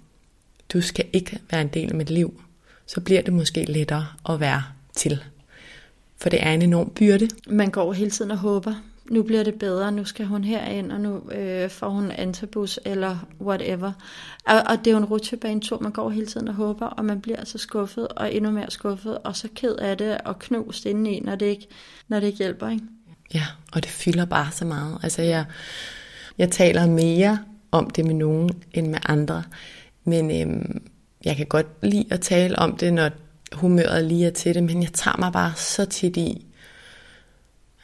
S1: du skal ikke være en del af mit liv, så bliver det måske lettere at være til. For det er en enorm byrde.
S2: Man går hele tiden og håber, nu bliver det bedre, nu skal hun herind, og nu øh, får hun antabus, eller whatever. Og, og det er jo en rutsjebanetur, man går hele tiden og håber, og man bliver så skuffet, og endnu mere skuffet, og så ked af det, og knust indeni, når det ikke, når det ikke hjælper. Ikke?
S1: Ja, og det fylder bare så meget. Altså jeg, jeg taler mere om det med nogen end med andre, men øhm, jeg kan godt lide at tale om det, når humøret lige er til det, men jeg tager mig bare så tit i,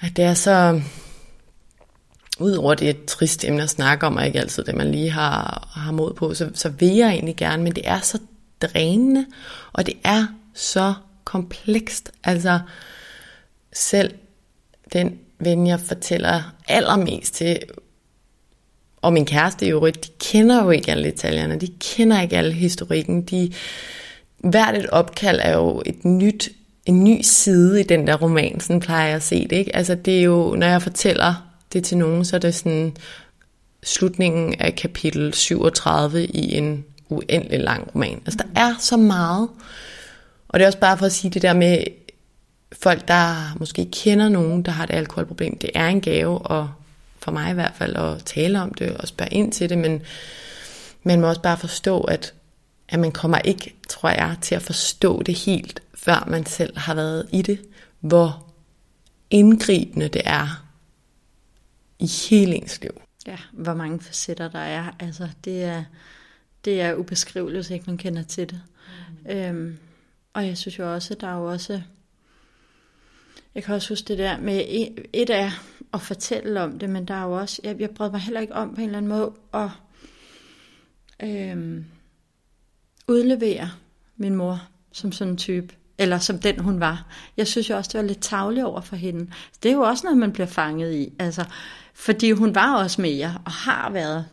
S1: at det er så udover det er et trist emne at snakke om, og ikke altid det, man lige har, har mod på, så, så vil jeg egentlig gerne, men det er så drænende, og det er så komplekst. Altså, selv den ven, jeg fortæller allermest til, og min kæreste i øvrigt, de kender jo ikke alle detaljerne, de kender ikke alle historikken, de, hvert et opkald er jo et nyt, en ny side i den der roman, sådan plejer jeg at se det, ikke? Altså det er jo, når jeg fortæller det til nogen, så er det sådan slutningen af kapitel 37 i en uendelig lang roman. Altså der er så meget. Og det er også bare for at sige det der med folk, der måske kender nogen, der har et alkoholproblem. Det er en gave, og for mig i hvert fald, at tale om det og spørge ind til det, men man må også bare forstå, at, at man kommer ikke, tror jeg, til at forstå det helt, før man selv har været i det, hvor indgribende det er i hele ens liv.
S2: Ja, hvor mange facetter der er. Altså, det er, det er ubeskriveligt, hvis ikke man kender til det. Mm. Øhm, og jeg synes jo også, at der er jo også... Jeg kan også huske det der med, et er at fortælle om det, men der er jo også, jeg, jeg brød mig heller ikke om på en eller anden måde at øh, udlevere min mor som sådan en type, eller som den hun var. Jeg synes jo også, det var lidt tavligt over for hende. Det er jo også noget, man bliver fanget i. Altså, fordi hun var også mere, og har været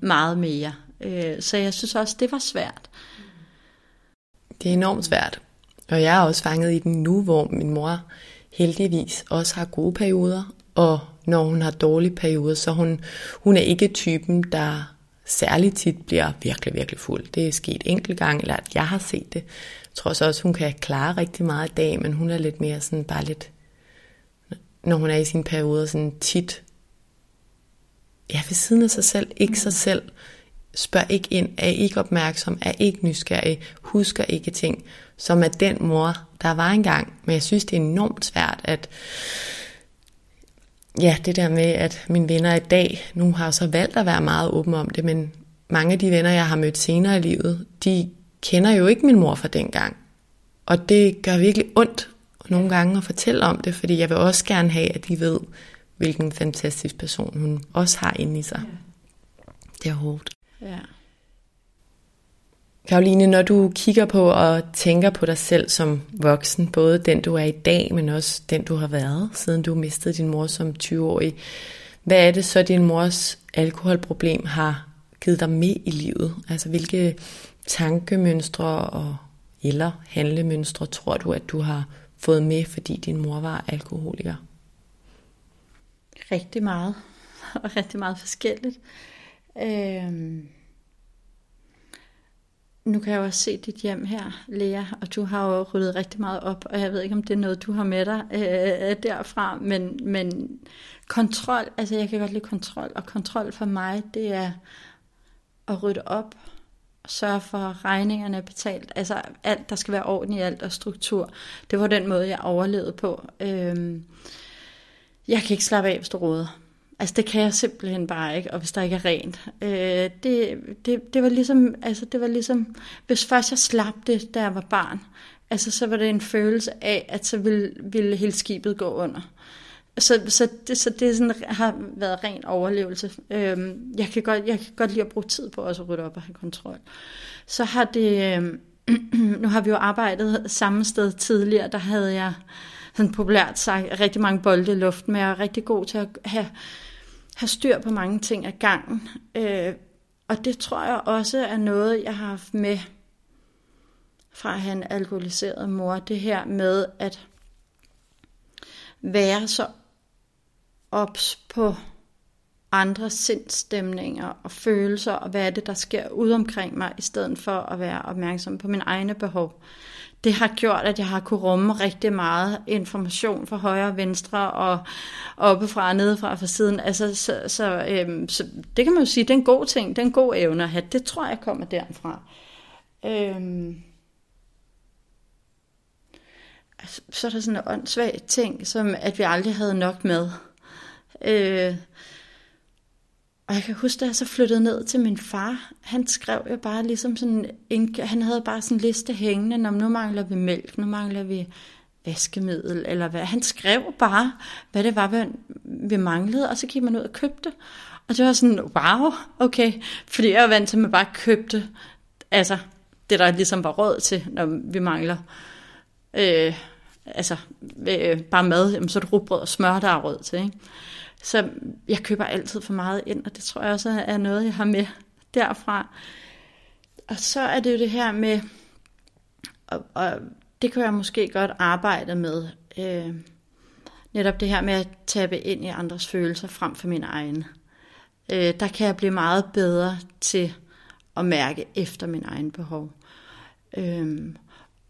S2: meget mere. Øh, så jeg synes også, det var svært.
S1: Det er enormt svært. Og jeg er også fanget i den nu, hvor min mor heldigvis også har gode perioder, og når hun har dårlige perioder, så hun, hun er ikke typen, der særligt tit bliver virkelig, virkelig fuld. Det er sket enkelt gang, eller at jeg har set det. Jeg tror også, hun kan klare rigtig meget i dag, men hun er lidt mere sådan bare lidt, når hun er i sin perioder, sådan tit ja, ved siden af sig selv, ikke sig selv. Spørg ikke ind, er ikke opmærksom, er ikke nysgerrig, husker ikke ting, som er den mor, der var engang. Men jeg synes, det er enormt svært, at ja, det der med, at mine venner i dag, nu har jeg så valgt at være meget åben om det, men mange af de venner, jeg har mødt senere i livet, de kender jo ikke min mor fra dengang. Og det gør virkelig ondt nogle gange at fortælle om det, fordi jeg vil også gerne have, at de ved, hvilken fantastisk person hun også har inde i sig. Ja. Det er hårdt.
S2: Ja.
S1: Karoline, når du kigger på og tænker på dig selv som voksen, både den du er i dag, men også den du har været, siden du mistede din mor som 20-årig, hvad er det så, din mors alkoholproblem har givet dig med i livet? Altså hvilke tankemønstre og eller handlemønstre tror du, at du har fået med, fordi din mor var alkoholiker?
S2: rigtig meget, og rigtig meget forskelligt. Øhm, nu kan jeg jo også se dit hjem her, Lea, og du har jo ryddet rigtig meget op, og jeg ved ikke, om det er noget, du har med dig øh, derfra, men, men kontrol, altså jeg kan godt lide kontrol, og kontrol for mig, det er at rydde op, sørge for, at regningerne er betalt, altså alt, der skal være orden i alt, og struktur. Det var den måde, jeg overlevede på. Øh, jeg kan ikke slappe af, hvis du råder. Altså det kan jeg simpelthen bare ikke, og hvis der ikke er rent. Øh, det, det, det, var ligesom, altså det var ligesom, hvis først jeg slap det, da jeg var barn, altså så var det en følelse af, at så ville, ville hele skibet gå under. Så, så, det, så det sådan, har været ren overlevelse. Øh, jeg, kan godt, jeg kan godt lide at bruge tid på også at rydde op og have kontrol. Så har det, øh, nu har vi jo arbejdet samme sted tidligere, der havde jeg sådan populært sagt, rigtig mange bolde i luften, men jeg er rigtig god til at have, have styr på mange ting ad gangen. Øh, og det tror jeg også er noget, jeg har haft med fra at have en alkoholiseret mor. Det her med, at være så ops på andres sindstemninger og følelser, og hvad er det, der sker ud omkring mig, i stedet for at være opmærksom på mine egne behov. Det har gjort, at jeg har kunne rumme rigtig meget information fra højre og venstre, og oppefra og nedefra fra siden. Altså, så, så, øhm, så det kan man jo sige, det er en god ting, det er en god evne at have. Det tror jeg kommer derfra. Øhm, altså, så er der sådan en åndssvag ting, som at vi aldrig havde nok med. Øh, og jeg kan huske, da jeg så flyttede ned til min far, han skrev jo bare ligesom sådan, en, han havde bare sådan en liste hængende, om nu mangler vi mælk, nu mangler vi vaskemiddel, eller hvad. Han skrev bare, hvad det var, vi manglede, og så gik man ud og købte. Og det var sådan, wow, okay. Fordi jeg var vant til, at man bare købte, altså, det der ligesom var råd til, når vi mangler. Øh, altså, øh, bare mad, jamen, så er det rugbrød og smør, der er råd til, ikke? Så jeg køber altid for meget ind, og det tror jeg også er noget, jeg har med derfra. Og så er det jo det her med, og, og det kan jeg måske godt arbejde med, øh, netop det her med at tabe ind i andres følelser frem for mine egne. Øh, der kan jeg blive meget bedre til at mærke efter min egen behov. Øh,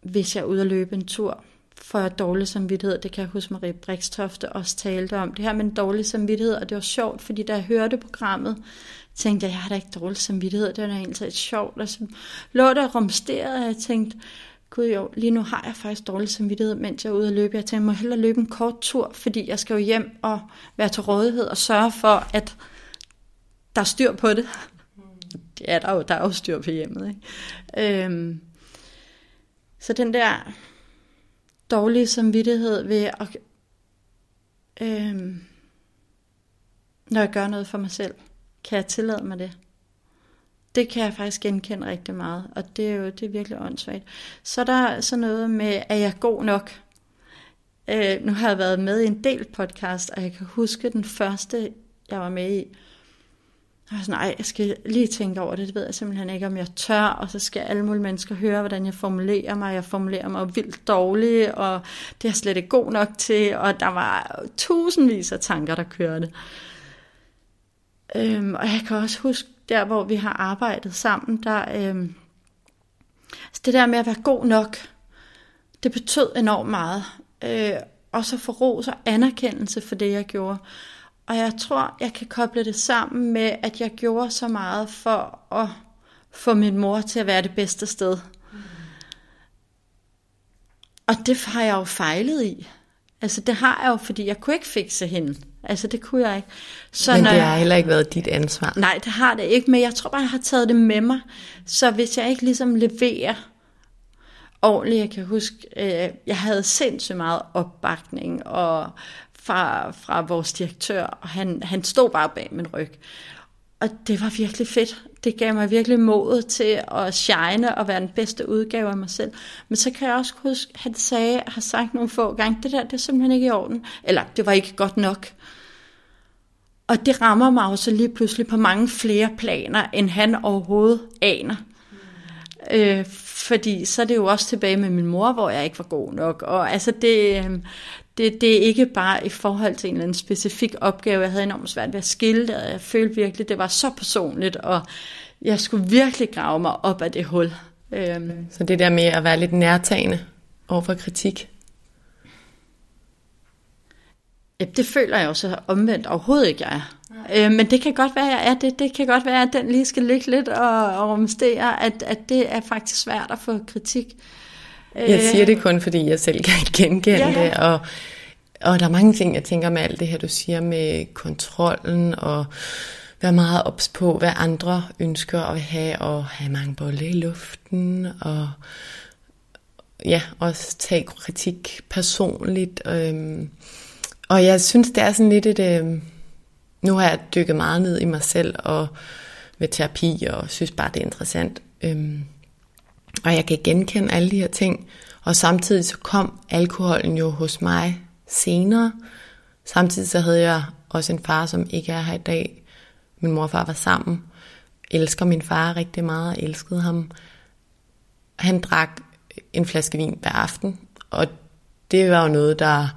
S2: hvis jeg er ude at løbe en tur, for dårlig samvittighed. Det kan jeg huske, Marie Brikstofte også talte om. Det her med dårlig samvittighed, og det var sjovt, fordi da jeg hørte programmet, tænkte jeg, jeg har da ikke dårlig samvittighed. Det var da egentlig sjovt. Og så lå der rumsteret, og jeg tænkte, gud jo, lige nu har jeg faktisk dårlig samvittighed, mens jeg er ude at løbe. Jeg tænkte, jeg må hellere løbe en kort tur, fordi jeg skal jo hjem og være til rådighed og sørge for, at der er styr på det. Ja, der er jo, der er jo styr på hjemmet. Ikke? Øhm, så den der dårlig samvittighed ved at, øh, når jeg gør noget for mig selv. Kan jeg tillade mig det? Det kan jeg faktisk genkende rigtig meget, og det er jo det er virkelig åndssvagt. Så er der så noget med, at jeg er god nok? Øh, nu har jeg været med i en del podcast, og jeg kan huske den første, jeg var med i, jeg var sådan, nej, jeg skal lige tænke over det, det ved jeg simpelthen ikke, om jeg tør, og så skal alle mulige mennesker høre, hvordan jeg formulerer mig, jeg formulerer mig vildt dårligt, og det er jeg slet ikke god nok til, og der var tusindvis af tanker, der kørte. Øhm, og jeg kan også huske, der hvor vi har arbejdet sammen, der, øhm, altså det der med at være god nok, det betød enormt meget. Øh, og så få ros og anerkendelse for det, jeg gjorde. Og jeg tror, jeg kan koble det sammen med, at jeg gjorde så meget for at få min mor til at være det bedste sted. Mm. Og det har jeg jo fejlet i. Altså det har jeg jo, fordi jeg kunne ikke fikse hende. Altså det kunne jeg ikke.
S1: Så men det har heller ikke været dit ansvar.
S2: Nej, det har det ikke, men jeg tror bare, jeg har taget det med mig. Så hvis jeg ikke ligesom leverer ordentligt, jeg kan huske, øh, jeg havde sindssygt meget opbakning, og fra, fra vores direktør, og han, han stod bare bag min ryg. Og det var virkelig fedt. Det gav mig virkelig modet til at shine og være den bedste udgave af mig selv. Men så kan jeg også huske, at han sagde, har sagt nogle få gange, det der det er simpelthen ikke i orden. Eller det var ikke godt nok. Og det rammer mig også lige pludselig på mange flere planer, end han overhovedet aner. Mm. Øh, fordi så er det jo også tilbage med min mor, hvor jeg ikke var god nok. Og altså det, øhm, det, det er ikke bare i forhold til en eller anden specifik opgave. Jeg havde enormt svært ved at skille det, og jeg følte virkelig, det var så personligt, og jeg skulle virkelig grave mig op af det hul. Øhm.
S1: Så det der med at være lidt nærtagende overfor kritik?
S2: Ja, det føler jeg jo så omvendt overhovedet ikke, jeg er. Øh, men det kan godt være, jeg er det. Det kan godt være, at den lige skal ligge lidt og, og rumstere, at, at det er faktisk svært at få kritik.
S1: Jeg siger det kun, fordi jeg selv kan genkende ja. det, og, og der er mange ting, jeg tænker med alt det her, du siger med kontrollen, og være meget ops på, hvad andre ønsker at have, og have mange bolle i luften, og ja, også tage kritik personligt. Øhm, og jeg synes, det er sådan lidt et... Øhm, nu har jeg dykket meget ned i mig selv, og med terapi, og synes bare, det er interessant. Øhm, og jeg kan genkende alle de her ting. Og samtidig så kom alkoholen jo hos mig senere. Samtidig så havde jeg også en far, som ikke er her i dag. Min mor og far var sammen. Elsker min far rigtig meget, og elskede ham. Han drak en flaske vin hver aften, og det var jo noget, der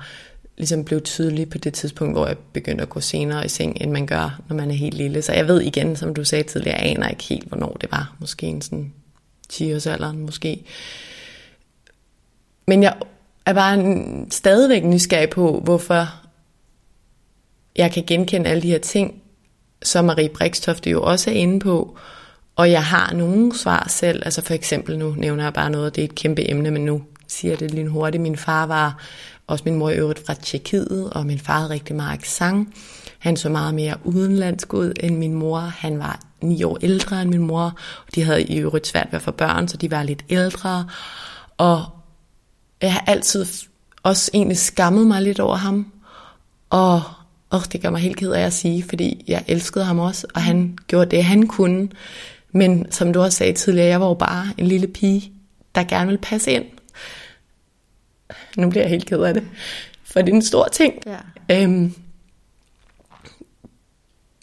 S1: ligesom blev tydeligt på det tidspunkt, hvor jeg begyndte at gå senere i seng, end man gør, når man er helt lille. Så jeg ved igen, som du sagde tidligere, jeg aner ikke helt, hvornår det var. Måske en sådan 10 års alderen, måske. Men jeg er bare stadigvæk nysgerrig på, hvorfor jeg kan genkende alle de her ting, som Marie Brikstofte jo også er inde på, og jeg har nogle svar selv, altså for eksempel nu nævner jeg bare noget, det er et kæmpe emne, men nu siger jeg det lige hurtigt. Min far var også min mor i øvrigt fra Tjekkiet, og min far havde rigtig meget sang. Han så meget mere udenlandsk ud end min mor. Han var ni år ældre end min mor, og de havde i øvrigt svært ved at få børn, så de var lidt ældre. Og jeg har altid også egentlig skammet mig lidt over ham. Og oh, det gør mig helt ked af at sige, fordi jeg elskede ham også, og han gjorde det, han kunne. Men som du også sagde tidligere, jeg var jo bare en lille pige, der gerne ville passe ind. Nu bliver jeg helt ked af det, for det er en stor ting. Ja. Øhm,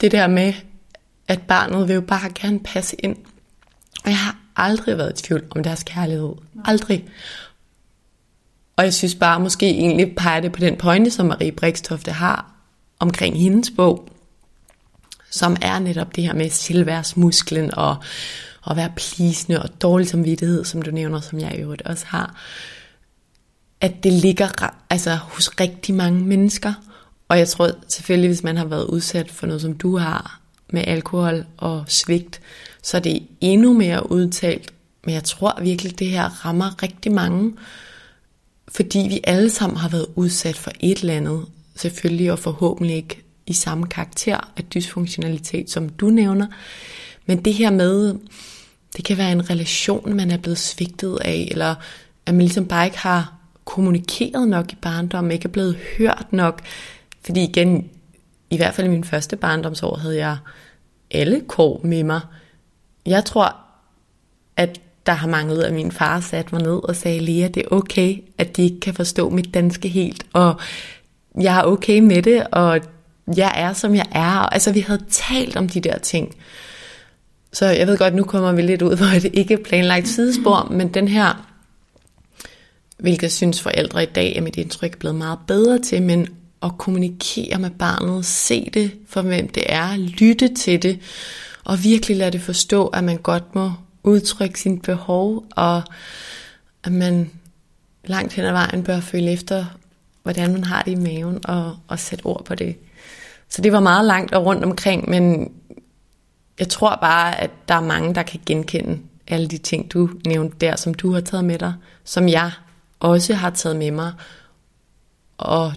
S1: det der med, at barnet vil jo bare gerne passe ind. Og jeg har aldrig været i tvivl om deres kærlighed. Aldrig. Og jeg synes bare, måske egentlig peger det på den pointe, som Marie Brikstofte har omkring hendes bog, som er netop det her med selvværdsmusklen og at være plisende og dårlig samvittighed, som du nævner, som jeg i øvrigt også har. At det ligger altså, hos rigtig mange mennesker. Og jeg tror selvfølgelig, hvis man har været udsat for noget, som du har, med alkohol og svigt, så det er endnu mere udtalt. Men jeg tror virkelig, det her rammer rigtig mange, fordi vi alle sammen har været udsat for et eller andet, selvfølgelig og forhåbentlig ikke i samme karakter af dysfunktionalitet, som du nævner. Men det her med, det kan være en relation, man er blevet svigtet af, eller at man ligesom bare ikke har kommunikeret nok i barndommen, ikke er blevet hørt nok. Fordi igen, i hvert fald i min første barndomsår, havde jeg alle kår med mig. Jeg tror, at der har manglet, at min far satte mig ned og sagde, Lea, det er okay, at de ikke kan forstå mit danske helt, og jeg er okay med det, og jeg er, som jeg er. Altså, vi havde talt om de der ting. Så jeg ved godt, nu kommer vi lidt ud på det ikke planlagt sidespor, men den her, hvilket synes forældre i dag er mit indtryk blevet meget bedre til, men at kommunikere med barnet, se det for hvem det er, lytte til det, og virkelig lade det forstå, at man godt må udtrykke sine behov, og at man langt hen ad vejen bør følge efter, hvordan man har det i maven, og, og sætte ord på det. Så det var meget langt og rundt omkring, men jeg tror bare, at der er mange, der kan genkende alle de ting, du nævnte der, som du har taget med dig, som jeg også har taget med mig. Og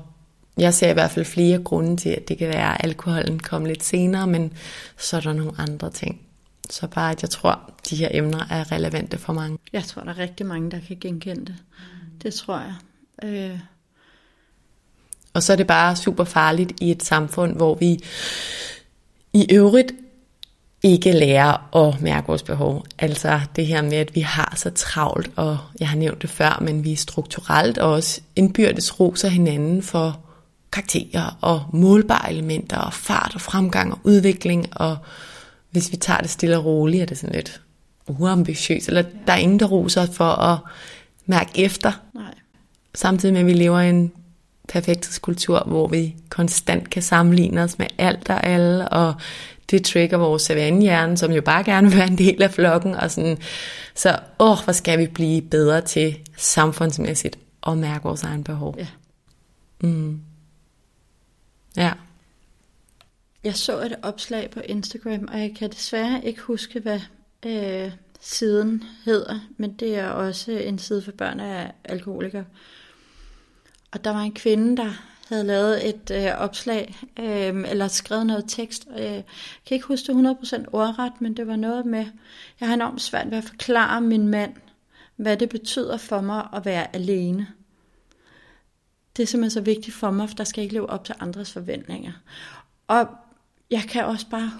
S1: jeg ser i hvert fald flere grunde til, at det kan være, at alkoholen kommer lidt senere, men så er der nogle andre ting. Så bare, at jeg tror, de her emner er relevante for mange.
S2: Jeg tror, der er rigtig mange, der kan genkende det. Det tror jeg. Øh,
S1: og så er det bare super farligt i et samfund, hvor vi i øvrigt ikke lærer at mærke vores behov. Altså det her med, at vi har så travlt, og jeg har nævnt det før, men vi strukturelt også indbyrdes roser hinanden for karakterer og målbare elementer og fart og fremgang og udvikling. Og hvis vi tager det stille og roligt, er det sådan lidt uambitiøst. Eller der er ingen, der roser for at mærke efter. Nej. Samtidig med, at vi lever i en perfekthedskultur, hvor vi konstant kan sammenligne os med alt og alle, og det trigger vores savannehjerne, som jo bare gerne vil være en del af flokken, og sådan, så åh, hvor skal vi blive bedre til samfundsmæssigt at mærke vores egen behov. Ja. Mm. Ja.
S2: Jeg så et opslag på Instagram, og jeg kan desværre ikke huske, hvad øh, siden hedder, men det er også en side for børn af alkoholikere. Og der var en kvinde, der havde lavet et øh, opslag, øh, eller skrevet noget tekst. Og jeg kan ikke huske det 100% ordret, men det var noget med, jeg har enormt svært ved at forklare min mand, hvad det betyder for mig at være alene. Det er simpelthen så vigtigt for mig, for der skal ikke leve op til andres forventninger. Og jeg kan også bare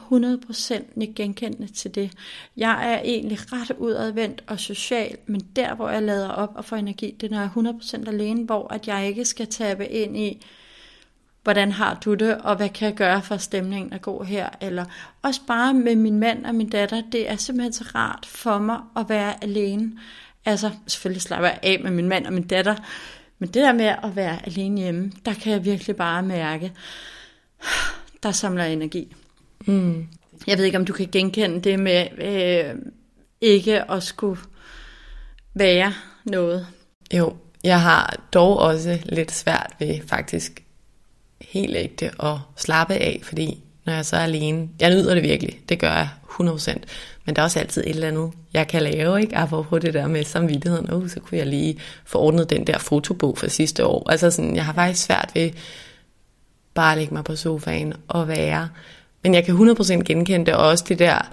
S2: 100% genkende til det. Jeg er egentlig ret udadvendt og social, men der, hvor jeg lader op og får energi, det er, når jeg er 100% alene, hvor at jeg ikke skal tabe ind i, hvordan har du det, og hvad kan jeg gøre for stemningen at gå her, eller også bare med min mand og min datter, det er simpelthen så rart for mig at være alene. Altså, selvfølgelig slapper jeg af med min mand og min datter, men det der med at være alene hjemme, der kan jeg virkelig bare mærke, der samler energi. Mm. Jeg ved ikke, om du kan genkende det med øh, ikke at skulle være noget.
S1: Jo, jeg har dog også lidt svært ved faktisk helt ægte at slappe af, fordi når jeg så er alene, jeg nyder det virkelig, det gør jeg 100%, men der er også altid et eller andet, jeg kan lave, ikke? Apropos det der med samvittigheden, oh, så kunne jeg lige få ordnet den der fotobog fra sidste år. Altså sådan, jeg har faktisk svært ved bare at lægge mig på sofaen og være. Men jeg kan 100% genkende det, og også det der,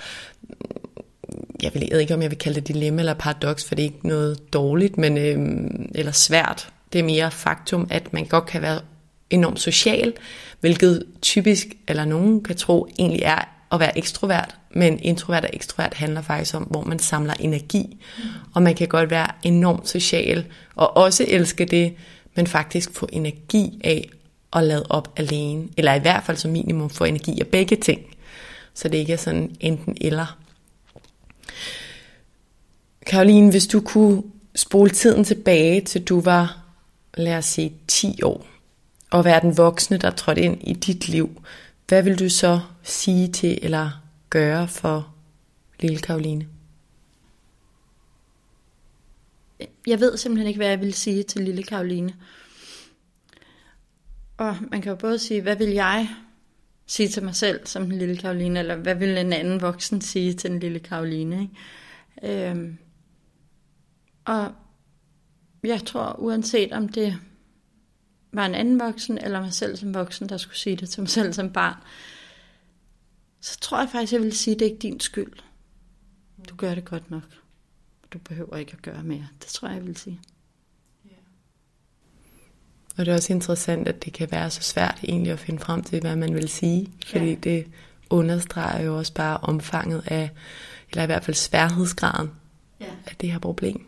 S1: jeg ved ikke, om jeg vil kalde det dilemma eller paradoks, for det er ikke noget dårligt, men, øhm, eller svært. Det er mere faktum, at man godt kan være enormt social, hvilket typisk, eller nogen kan tro, egentlig er at være ekstrovert, men introvert og ekstrovert handler faktisk om, hvor man samler energi, og man kan godt være enormt social, og også elske det, men faktisk få energi af at lade op alene, eller i hvert fald som minimum få energi af begge ting, så det ikke er sådan enten eller. Karoline, hvis du kunne spole tiden tilbage til du var, lad os sige, 10 år, og være den voksne, der trådte ind i dit liv, hvad vil du så sige til eller gøre for lille Karoline?
S2: Jeg ved simpelthen ikke, hvad jeg vil sige til lille Karoline. Og man kan jo både sige, hvad vil jeg sige til mig selv som den lille Karoline, eller hvad vil en anden voksen sige til den lille Karoline. Ikke? Øhm, og jeg tror, uanset om det var en anden voksen, eller mig selv som voksen, der skulle sige det til mig selv som barn, så tror jeg faktisk, jeg vil sige, at det er ikke din skyld. Du gør det godt nok. Du behøver ikke at gøre mere. Det tror jeg, jeg vil sige.
S1: Og det er også interessant, at det kan være så svært egentlig at finde frem til, hvad man vil sige. Fordi ja. det understreger jo også bare omfanget af, eller i hvert fald sværhedsgraden ja. af det her problem.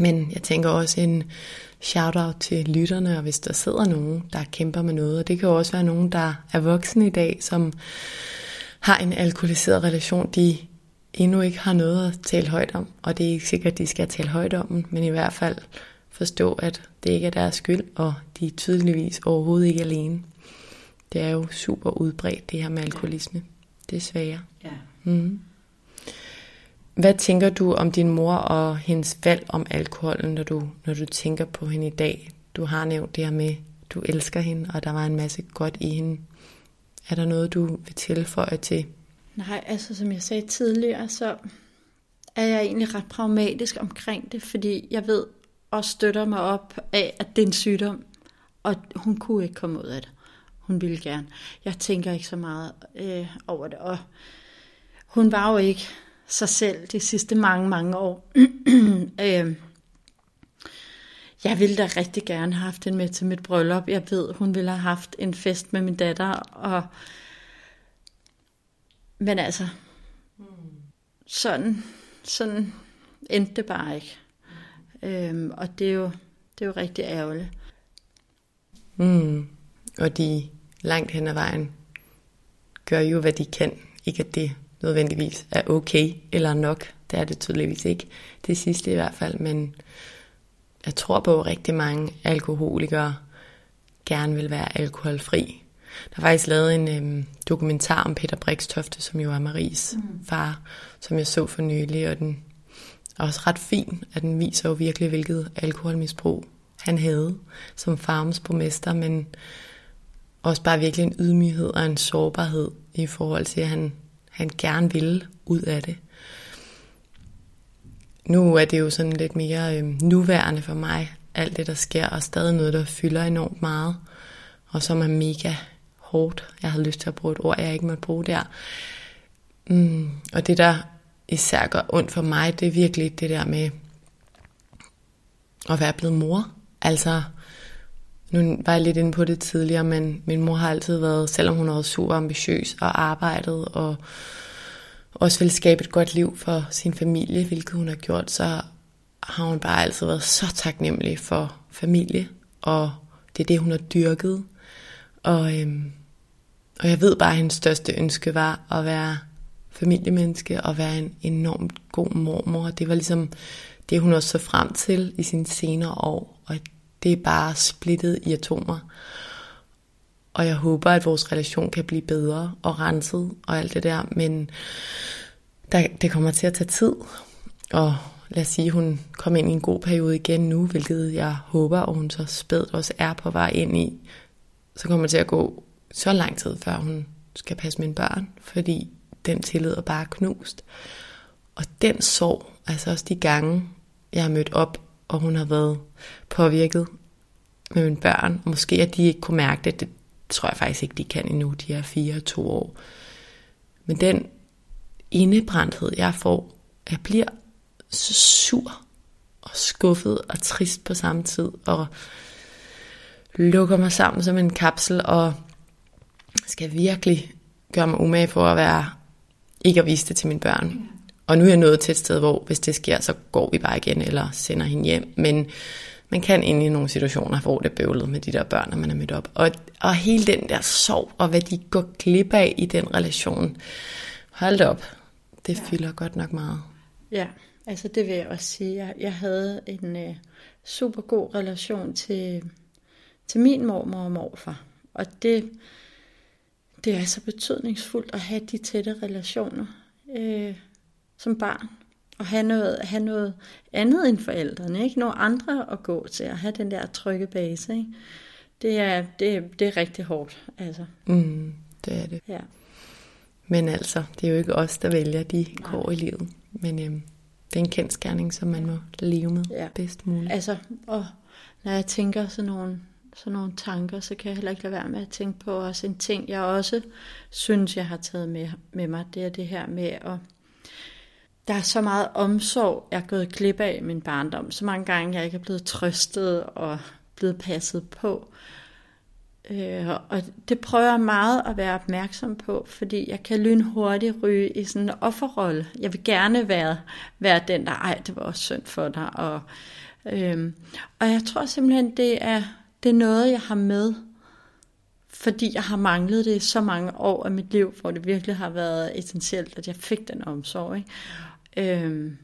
S1: Men jeg tænker også en shout-out til lytterne, og hvis der sidder nogen, der kæmper med noget, og det kan jo også være nogen, der er voksne i dag, som har en alkoholiseret relation, de endnu ikke har noget at tale højt om, og det er ikke sikkert, at de skal tale højt om den, men i hvert fald forstå, at det ikke er deres skyld, og de er tydeligvis overhovedet ikke alene. Det er jo super udbredt, det her med alkoholisme. Desværre. Ja. Mm. Hvad tænker du om din mor og hendes valg om alkoholen, når du, når du tænker på hende i dag? Du har nævnt det her med, du elsker hende, og der var en masse godt i hende. Er der noget, du vil tilføje til?
S2: Nej, altså som jeg sagde tidligere, så er jeg egentlig ret pragmatisk omkring det, fordi jeg ved og støtter mig op af, at det er en sygdom, og hun kunne ikke komme ud af det. Hun ville gerne. Jeg tænker ikke så meget øh, over det, og hun var jo ikke sig selv de sidste mange, mange år. øh, jeg ville da rigtig gerne have haft hende med til mit bryllup. Jeg ved, hun ville have haft en fest med min datter. Og... Men altså, sådan, sådan endte det bare ikke. Øhm, og det er, jo, det er jo rigtig ærgerligt.
S1: Mm. Og de langt hen ad vejen gør jo, hvad de kan. Ikke at det nødvendigvis er okay eller nok. Det er det tydeligvis ikke. Det sidste i hvert fald, men jeg tror på, at rigtig mange alkoholikere gerne vil være alkoholfri. Der er faktisk lavet en øhm, dokumentar om Peter Brikstofte, som jo er Maries mm. far, som jeg så for nylig, og den er også ret fin, at den viser jo virkelig, hvilket alkoholmisbrug han havde som farmsborgmester, men også bare virkelig en ydmyghed og en sårbarhed i forhold til, at han han gerne ville ud af det. Nu er det jo sådan lidt mere øh, nuværende for mig, alt det der sker, og stadig noget, der fylder enormt meget, og som er mega hårdt. Jeg havde lyst til at bruge et ord, jeg ikke måtte bruge der. Mm, og det, der især gør ondt for mig, det er virkelig det der med at være blevet mor. Altså, nu var jeg lidt inde på det tidligere, men min mor har altid været, selvom hun har været super ambitiøs og arbejdet, og også vil skabe et godt liv for sin familie, hvilket hun har gjort, så har hun bare altid været så taknemmelig for familie, og det er det, hun har dyrket. Og, øhm, og jeg ved bare, at hendes største ønske var at være familiemenneske og være en enormt god mormor. Det var ligesom det, hun også så frem til i sine senere år. Og det er bare splittet i atomer. Og jeg håber, at vores relation kan blive bedre og renset og alt det der, men der, det kommer til at tage tid. Og lad os sige, at hun kommer ind i en god periode igen nu, hvilket jeg håber, og hun så spædt også er på vej ind i. Så kommer det til at gå så lang tid, før hun skal passe mine børn, fordi den tillid er bare knust. Og den sorg, altså også de gange, jeg har mødt op, og hun har været påvirket med mine børn. Og Måske at de ikke kunne mærke det, det tror jeg faktisk ikke, de kan endnu. De er fire og to år. Men den indebrændthed, jeg får, jeg bliver så sur og skuffet og trist på samme tid, og lukker mig sammen som en kapsel, og skal virkelig gøre mig umage for at være, ikke at vise det til mine børn. Og nu er jeg nået til et sted, hvor hvis det sker, så går vi bare igen, eller sender hende hjem. Men man kan ind i nogle situationer, hvor det er bøvlet med de der børn, når man er mødt op. Og, og hele den der sorg, og hvad de går glip af i den relation, hold op. Det ja. fylder godt nok meget.
S2: Ja, altså det vil jeg også sige. Jeg, jeg havde en uh, super god relation til, til min mormor og morfar. Og det, det er så betydningsfuldt at have de tætte relationer øh, som barn. Og have noget, have noget andet end forældrene, ikke? Nogle andre at gå til, at have den der trygge base, ikke? Det er, det, det er rigtig hårdt, altså.
S1: Mm, det er det.
S2: Ja.
S1: Men altså, det er jo ikke os, der vælger de kår i livet. Men øhm, det er en kendskærning, som man må leve med ja. bedst muligt.
S2: Altså, og når jeg tænker sådan nogle sådan nogle tanker, så kan jeg heller ikke lade være med at tænke på også en ting, jeg også synes, jeg har taget med, med mig. Det er det her med at der er så meget omsorg, jeg er gået glip af i min barndom. Så mange gange, jeg ikke er blevet trøstet og blevet passet på. Øh, og det prøver jeg meget at være opmærksom på, fordi jeg kan lynhurtigt ryge i sådan en offerrolle. Jeg vil gerne være, være den, der, ej, det var også synd for dig. Og, øh, og jeg tror simpelthen, det er det er noget, jeg har med, fordi jeg har manglet det så mange år af mit liv, hvor det virkelig har været essentielt, at jeg fik den omsorg. Ikke? Øhm,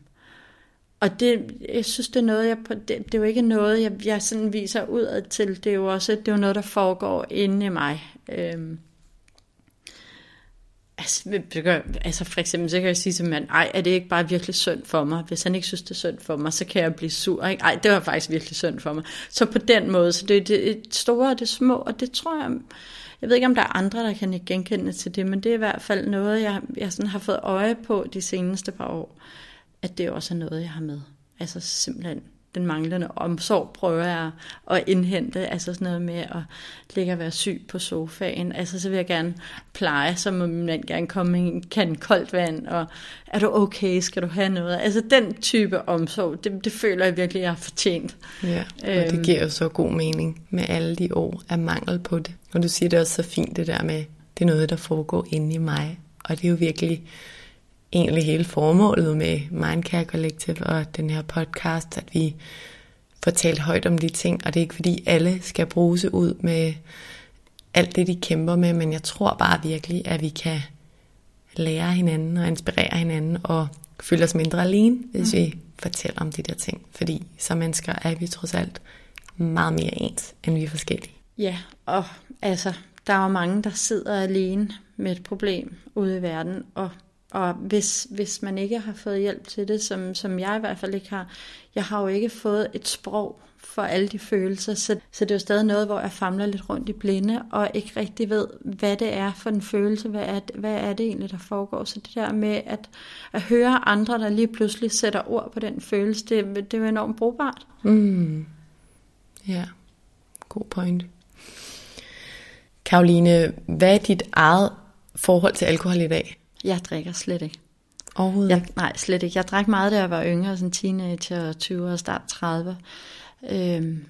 S2: og det, jeg synes, det er noget, jeg, det, det er jo ikke noget, jeg, jeg sådan viser udad til. Det er jo også det er jo noget, der foregår inde i mig. Øhm, Altså, altså for eksempel, så kan jeg sige til mand, ej, er det ikke bare virkelig synd for mig? Hvis han ikke synes, det er synd for mig, så kan jeg blive sur. Ikke? Ej, det var faktisk virkelig synd for mig. Så på den måde, så det er det store og det små, og det tror jeg, jeg ved ikke, om der er andre, der kan genkende til det, men det er i hvert fald noget, jeg, jeg sådan har fået øje på de seneste par år, at det også er noget, jeg har med. Altså simpelthen den manglende omsorg prøver jeg at indhente. Altså sådan noget med at ligge og være syg på sofaen. Altså så vil jeg gerne pleje, så må min mand gerne komme med en kan koldt vand, og er du okay, skal du have noget? Altså den type omsorg, det, det føler jeg virkelig, jeg har fortjent.
S1: Ja, og øhm. det giver jo så god mening med alle de år af mangel på det. Og du siger det også så fint det der med, det er noget, der foregår inde i mig. Og det er jo virkelig egentlig hele formålet med Mindcare Collective og den her podcast, at vi får talt højt om de ting, og det er ikke fordi alle skal bruse ud med alt det, de kæmper med, men jeg tror bare virkelig, at vi kan lære hinanden og inspirere hinanden og føle os mindre alene, hvis mm. vi fortæller om de der ting. Fordi som mennesker er vi trods alt meget mere ens, end vi er forskellige.
S2: Ja, og altså, der er jo mange, der sidder alene med et problem ude i verden, og og hvis, hvis man ikke har fået hjælp til det, som, som jeg i hvert fald ikke har, jeg har jo ikke fået et sprog for alle de følelser, så, så det er jo stadig noget, hvor jeg famler lidt rundt i blinde, og ikke rigtig ved, hvad det er for en følelse, hvad er, hvad er det egentlig, der foregår. Så det der med at, at høre andre, der lige pludselig sætter ord på den følelse, det, det er jo enormt brugbart.
S1: Mm. Ja, god point. Karoline, hvad er dit eget forhold til alkohol i dag?
S2: Jeg drikker slet ikke.
S1: Overhovedet
S2: jeg, Nej, slet ikke. Jeg drak meget, da jeg var yngre, sådan teenager, 20 og start 30. Øhm,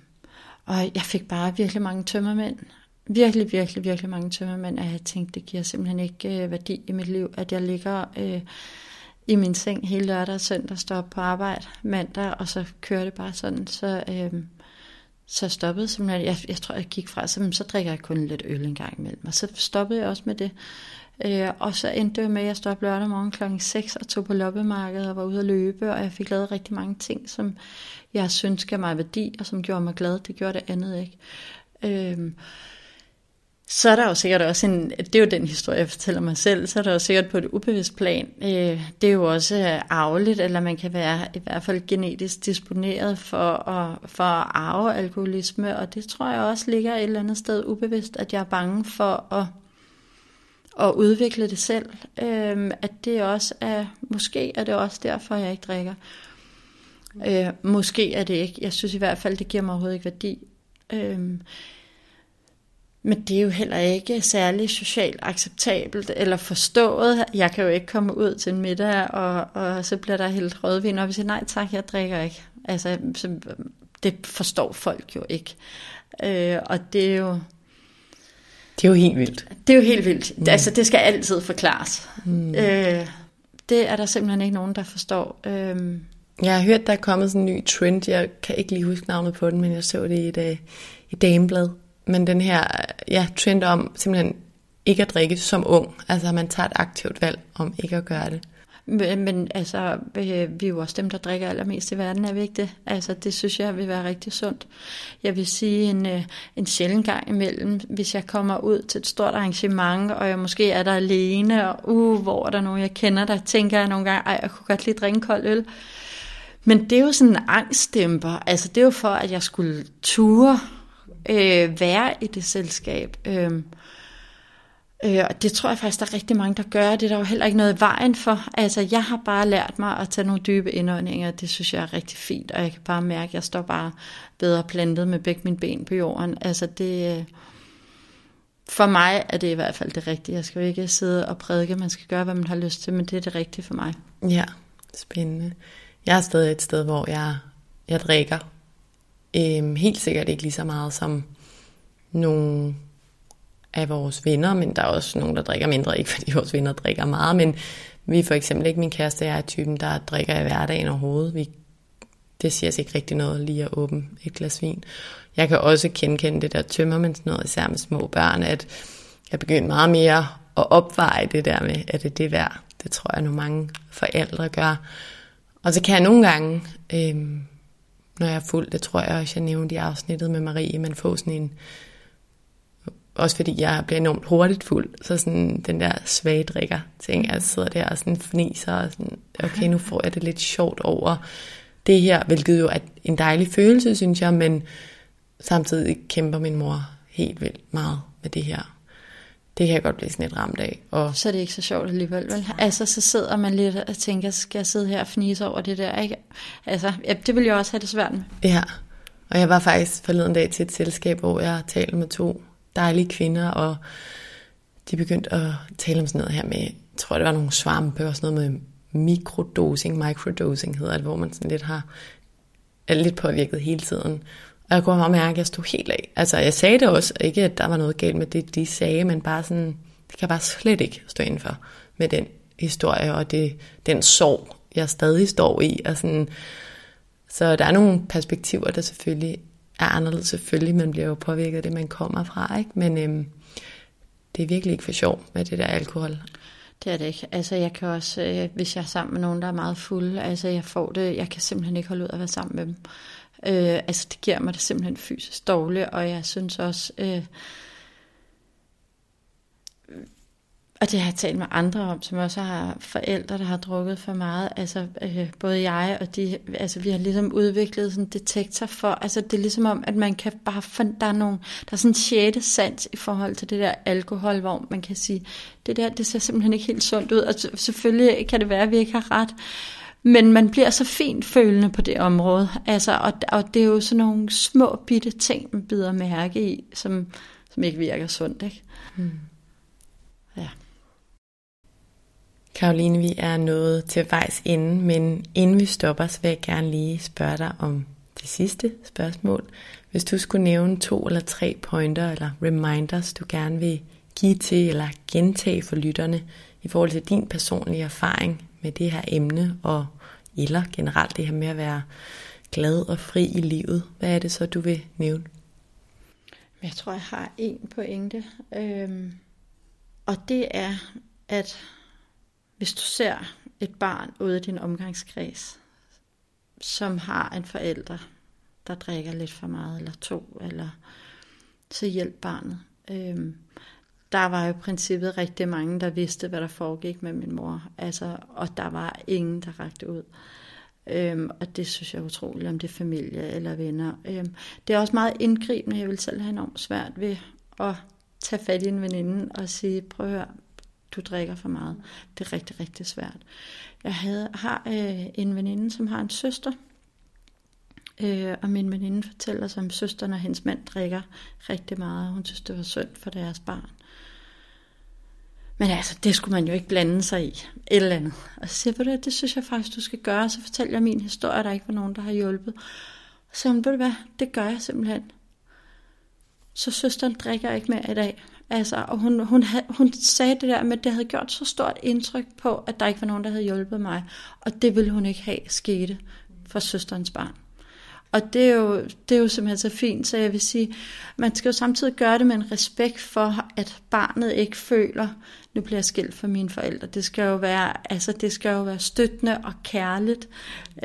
S2: og jeg fik bare virkelig mange tømmermænd. Virkelig, virkelig, virkelig mange tømmermænd, og jeg tænkte, det giver simpelthen ikke øh, værdi i mit liv, at jeg ligger øh, i min seng hele lørdag og søndag, står på arbejde mandag, og så kører det bare sådan. Så, øh, så stoppede simpelthen, jeg, jeg tror, jeg gik fra, så, så drikker jeg kun lidt øl en gang imellem. Og så stoppede jeg også med det. Øh, og så endte det med, at jeg stod op lørdag morgen klokken 6 og tog på loppemarkedet og var ude at løbe, og jeg fik lavet rigtig mange ting, som jeg synes gav mig værdi, og som gjorde mig glad. Det gjorde det andet ikke. Øh, så er der jo sikkert også en, det er jo den historie, jeg fortæller mig selv, så er der jo sikkert på et ubevidst plan, øh, det er jo også arveligt, eller man kan være i hvert fald genetisk disponeret for at, for at arve alkoholisme, og det tror jeg også ligger et eller andet sted ubevidst, at jeg er bange for at, og udvikle det selv, øh, at det også er, måske er det også derfor, jeg ikke drikker. Øh, måske er det ikke, jeg synes i hvert fald, det giver mig overhovedet ikke værdi. Øh, men det er jo heller ikke særlig socialt acceptabelt eller forstået. Jeg kan jo ikke komme ud til en middag, og, og så bliver der helt rødvin, og vi siger, nej tak, jeg drikker ikke. Altså, så, det forstår folk jo ikke. Øh, og det er jo...
S1: Det er jo helt vildt.
S2: Det er jo helt vildt. Mm. Altså, det skal altid forklares. Mm. Øh, det er der simpelthen ikke nogen, der forstår. Øh,
S1: jeg har hørt, der er kommet sådan en ny trend. Jeg kan ikke lige huske navnet på den, men jeg så det i et, i Dameblad men den her ja, trend om simpelthen ikke at drikke som ung. Altså man tager et aktivt valg om ikke at gøre det.
S2: Men, men altså, øh, vi er jo også dem, der drikker allermest i verden, er vi ikke det? Altså, det synes jeg vil være rigtig sundt. Jeg vil sige en, øh, en sjældent gang imellem, hvis jeg kommer ud til et stort arrangement, og jeg måske er der alene, og uh, hvor er der nogen, jeg kender, der tænker jeg nogle gange, ej, jeg kunne godt lige drikke en kold øl. Men det er jo sådan en angstdæmper. Altså, det er jo for, at jeg skulle ture øh, være i det selskab. Øh, øh, og det tror jeg faktisk, der er rigtig mange, der gør. Det er der jo heller ikke noget i vejen for. Altså, jeg har bare lært mig at tage nogle dybe indåndinger. Det synes jeg er rigtig fint, og jeg kan bare mærke, at jeg står bare bedre plantet med begge mine ben på jorden. Altså, det... Øh, for mig er det i hvert fald det rigtige. Jeg skal jo ikke sidde og prædike, man skal gøre, hvad man har lyst til, men det er det rigtige for mig.
S1: Ja, spændende. Jeg er stadig et sted, hvor jeg, jeg drikker Øhm, helt sikkert ikke lige så meget som nogle af vores venner, men der er også nogen, der drikker mindre, ikke fordi vores venner drikker meget, men vi er for eksempel ikke min kæreste, jeg er typen, der drikker i hverdagen overhovedet. Vi, det siger sig ikke rigtig noget lige at åbne et glas vin. Jeg kan også genkende det der tømmermænds noget, især med små børn, at jeg begynder meget mere at opveje det der med, at det er det værd. Det tror jeg, nu mange forældre gør. Og så kan jeg nogle gange øhm, når jeg er fuld. Det tror jeg også, jeg nævnte i afsnittet med Marie, man får sådan en... Også fordi jeg bliver enormt hurtigt fuld, så sådan den der svage drikker ting, jeg sidder der og sådan fniser og sådan, okay, nu får jeg det lidt sjovt over det her, hvilket jo er en dejlig følelse, synes jeg, men samtidig kæmper min mor helt vildt meget med det her det kan jeg godt blive sådan lidt ramt af.
S2: Og så er det ikke så sjovt alligevel, vel? Altså, så sidder man lidt og tænker, skal jeg sidde her og fnise over det der, ikke? Altså, ja, det vil jeg også have det svært med.
S1: Ja, og jeg var faktisk forleden dag til et selskab, hvor jeg talte med to dejlige kvinder, og de begyndte at tale om sådan noget her med, jeg tror det var nogle svampe og sådan noget med mikrodosing, microdosing hedder det, hvor man sådan lidt har er lidt påvirket hele tiden. Og jeg kunne bare mærke, at jeg stod helt af. Altså, jeg sagde det også, ikke at der var noget galt med det, de sagde, men bare sådan, det kan jeg bare slet ikke stå indenfor med den historie og det, den sorg, jeg stadig står i. Og sådan, så der er nogle perspektiver, der selvfølgelig er anderledes. Selvfølgelig, man bliver jo påvirket af det, man kommer fra, ikke? Men øhm, det er virkelig ikke for sjov med det der alkohol.
S2: Det er det ikke. Altså jeg kan også, øh, hvis jeg er sammen med nogen, der er meget fulde, altså jeg får det, jeg kan simpelthen ikke holde ud at være sammen med dem. Øh, altså det giver mig det simpelthen fysisk dårligt, og jeg synes også, øh, og det har jeg talt med andre om, som også har forældre, der har drukket for meget. Altså øh, både jeg og de, altså vi har ligesom udviklet sådan en detektor for, altså det er ligesom om, at man kan bare, finde, der er nogle, der er sådan en sjette sans i forhold til det der alkohol, hvor man kan sige, det der, det ser simpelthen ikke helt sundt ud, og selvfølgelig kan det være, at vi ikke har ret, men man bliver så fint følende på det område. Altså, og, og det er jo sådan nogle små bitte ting, man bider mærke i, som, som ikke virker sundt. Ikke? Mm.
S1: Ja. Karoline, vi er nået til vejs ende, men inden vi stopper, så vil jeg gerne lige spørge dig om det sidste spørgsmål. Hvis du skulle nævne to eller tre pointer eller reminders, du gerne vil give til eller gentage for lytterne i forhold til din personlige erfaring med det her emne, og eller generelt det her med at være glad og fri i livet, hvad er det så, du vil nævne?
S2: Jeg tror, jeg har en pointe. Øhm, og det er, at hvis du ser et barn ude i din omgangskreds, som har en forælder, der drikker lidt for meget, eller to, eller så hjælp barnet. Øhm, der var jo i princippet rigtig mange, der vidste, hvad der foregik med min mor. Altså, og der var ingen, der rakte ud. Øhm, og det synes jeg er utroligt, om det er familie eller venner. Øhm, det er også meget indgribende. Jeg vil selv have enormt svært ved at tage fat i en veninde og sige, prøv at høre, du drikker for meget. Det er rigtig, rigtig svært. Jeg havde, har øh, en veninde, som har en søster, øh, og min veninde fortæller sig om søsteren og hendes mand drikker rigtig meget. Hun synes, det var synd for deres barn. Men altså, det skulle man jo ikke blande sig i. Et eller andet. Og så siger jeg, det, det synes jeg faktisk, du skal gøre. Så fortæller jeg min historie, der ikke var nogen, der har hjulpet. Så hun, ved du hvad, det gør jeg simpelthen. Så søsteren drikker ikke mere i dag. Altså, og hun, hun, hun sagde det der med, at det havde gjort så stort indtryk på, at der ikke var nogen, der havde hjulpet mig. Og det ville hun ikke have skete for søsterens barn. Og det er, jo, det er jo simpelthen så fint, så jeg vil sige, man skal jo samtidig gøre det med en respekt for, at barnet ikke føler, nu bliver jeg skilt fra mine forældre. Det skal jo være, altså det skal jo være støttende og kærligt,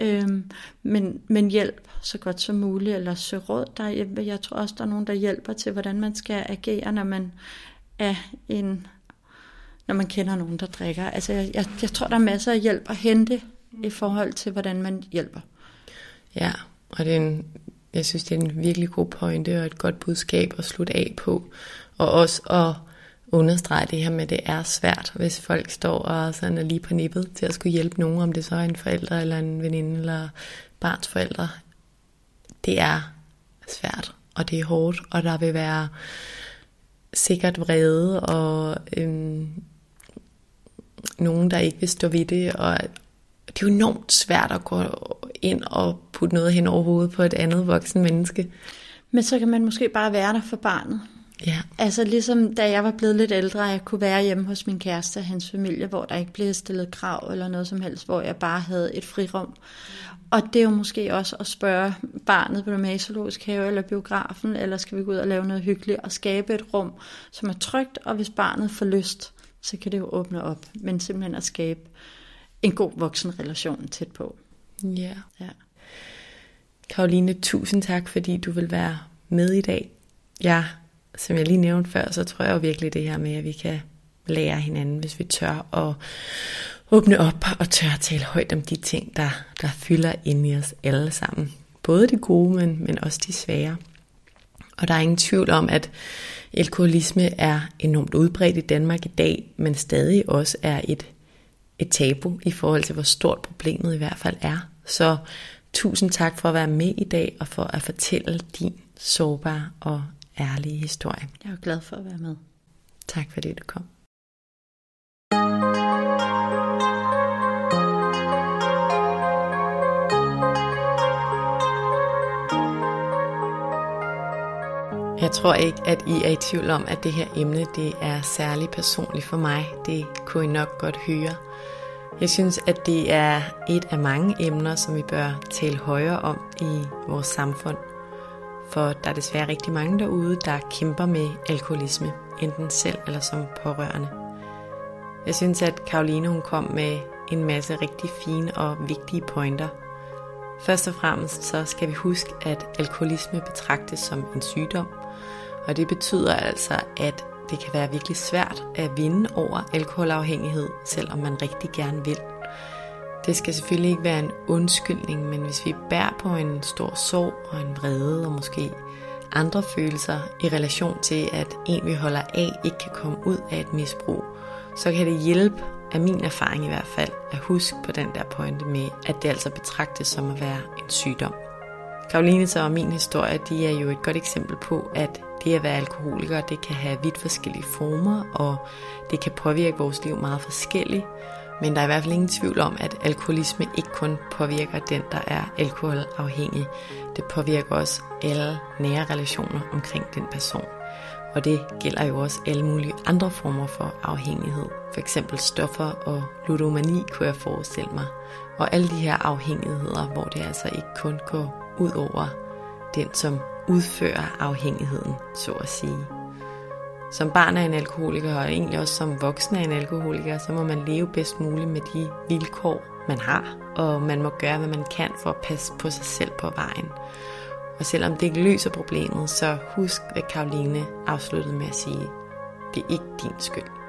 S2: øhm, men, men hjælp så godt som muligt, eller søg råd. Der, jeg, jeg tror også, der er nogen, der hjælper til, hvordan man skal agere, når man er en, når man kender nogen, der drikker. Altså jeg, jeg, jeg tror, der er masser af hjælp at hente i forhold til, hvordan man hjælper.
S1: Ja, og det er en, jeg synes, det er en virkelig god pointe og et godt budskab at slutte af på. Og også at understrege det her med, at det er svært, hvis folk står og sådan er lige på nippet til at skulle hjælpe nogen, om det så er en forælder eller en veninde eller barns forældre. Det er svært, og det er hårdt, og der vil være sikkert vrede og øhm, nogen, der ikke vil stå ved det, og det er jo enormt svært at gå ind og putte noget hen over hovedet på et andet voksen menneske.
S2: Men så kan man måske bare være der for barnet.
S1: Ja.
S2: Altså ligesom da jeg var blevet lidt ældre, jeg kunne være hjemme hos min kæreste og hans familie, hvor der ikke blev stillet krav eller noget som helst, hvor jeg bare havde et frirum. Og det er jo måske også at spørge barnet, på zoologisk have eller biografen, eller skal vi gå ud og lave noget hyggeligt og skabe et rum, som er trygt, og hvis barnet får lyst, så kan det jo åbne op. Men simpelthen at skabe en god voksenrelation tæt på.
S1: Ja. ja. Karoline, tusind tak, fordi du vil være med i dag. Ja, som jeg lige nævnte før, så tror jeg jo virkelig det her med, at vi kan lære hinanden, hvis vi tør at åbne op og tør at tale højt om de ting, der, der fylder ind i os alle sammen. Både de gode, men, men også de svære. Og der er ingen tvivl om, at alkoholisme er enormt udbredt i Danmark i dag, men stadig også er et, et tabu i forhold til, hvor stort problemet i hvert fald er. Så tusind tak for at være med i dag og for at fortælle din sårbare og ærlige historie.
S2: Jeg er glad for at være med.
S1: Tak fordi du kom. Jeg tror ikke, at I er i tvivl om, at det her emne det er særlig personligt for mig. Det kunne I nok godt høre. Jeg synes, at det er et af mange emner, som vi bør tale højere om i vores samfund. For der er desværre rigtig mange derude, der kæmper med alkoholisme, enten selv eller som pårørende. Jeg synes, at Karoline hun kom med en masse rigtig fine og vigtige pointer. Først og fremmest så skal vi huske, at alkoholisme betragtes som en sygdom, og det betyder altså, at det kan være virkelig svært at vinde over alkoholafhængighed, selvom man rigtig gerne vil. Det skal selvfølgelig ikke være en undskyldning, men hvis vi bærer på en stor sorg og en vrede og måske andre følelser i relation til, at en vi holder af ikke kan komme ud af et misbrug, så kan det hjælpe, af min erfaring i hvert fald, at huske på den der pointe med, at det altså betragtes som at være en sygdom. Karolines og min historie, de er jo et godt eksempel på, at det at være alkoholiker, det kan have vidt forskellige former, og det kan påvirke vores liv meget forskelligt. Men der er i hvert fald ingen tvivl om, at alkoholisme ikke kun påvirker den, der er alkoholafhængig. Det påvirker også alle nære relationer omkring den person. Og det gælder jo også alle mulige andre former for afhængighed. For eksempel stoffer og ludomani kunne jeg forestille mig. Og alle de her afhængigheder, hvor det altså ikke kun går ud over den, som udfører afhængigheden, så at sige. Som barn af en alkoholiker, og egentlig også som voksen af en alkoholiker, så må man leve bedst muligt med de vilkår, man har, og man må gøre, hvad man kan for at passe på sig selv på vejen. Og selvom det ikke løser problemet, så husk, hvad Karoline afsluttede med at sige. Det er ikke din skyld.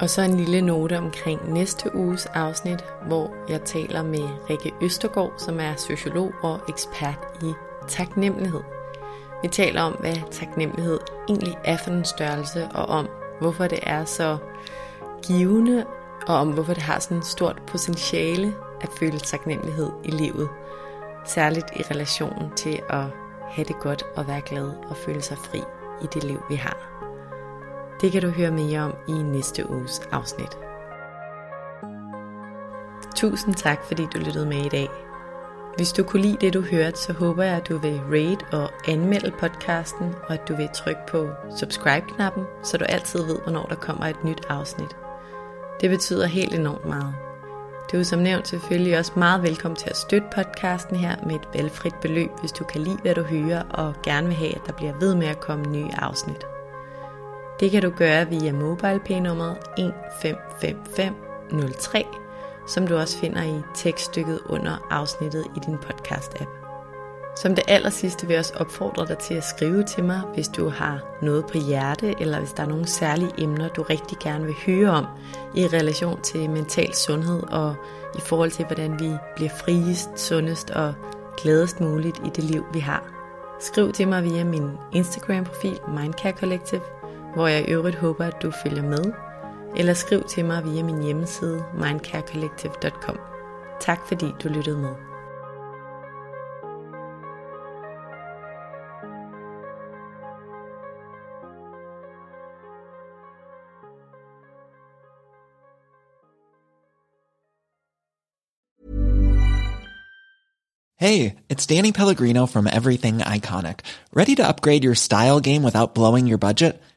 S1: Og så en lille note omkring næste uges afsnit, hvor jeg taler med Rikke Østergaard, som er sociolog og ekspert i taknemmelighed. Vi taler om, hvad taknemmelighed egentlig er for en størrelse, og om hvorfor det er så givende, og om hvorfor det har sådan et stort potentiale at føle taknemmelighed i livet. Særligt i relation til at have det godt og være glad og føle sig fri i det liv, vi har. Det kan du høre mere om i næste uges afsnit. Tusind tak, fordi du lyttede med i dag. Hvis du kunne lide det, du hørte, så håber jeg, at du vil rate og anmelde podcasten, og at du vil trykke på subscribe-knappen, så du altid ved, hvornår der kommer et nyt afsnit. Det betyder helt enormt meget. Du er som nævnt selvfølgelig også meget velkommen til at støtte podcasten her med et valgfrit beløb, hvis du kan lide, hvad du hører, og gerne vil have, at der bliver ved med at komme nye afsnit. Det kan du gøre via MobilePay-nummeret 155503, som du også finder i tekststykket under afsnittet i din podcast-app. Som det aller sidste vil jeg også opfordre dig til at skrive til mig, hvis du har noget på hjerte, eller hvis der er nogle særlige emner, du rigtig gerne vil høre om i relation til mental sundhed og i forhold til, hvordan vi bliver friest, sundest og gladest muligt i det liv, vi har. Skriv til mig via min Instagram-profil Mindcare Collective, hvor jeg i øvrigt håber, at du følger med, eller skriv til mig via min hjemmeside mindcarecollective.com. Tak fordi du lyttede med.
S3: Hey, it's Danny Pellegrino from Everything Iconic. Ready to upgrade your style game without blowing your budget?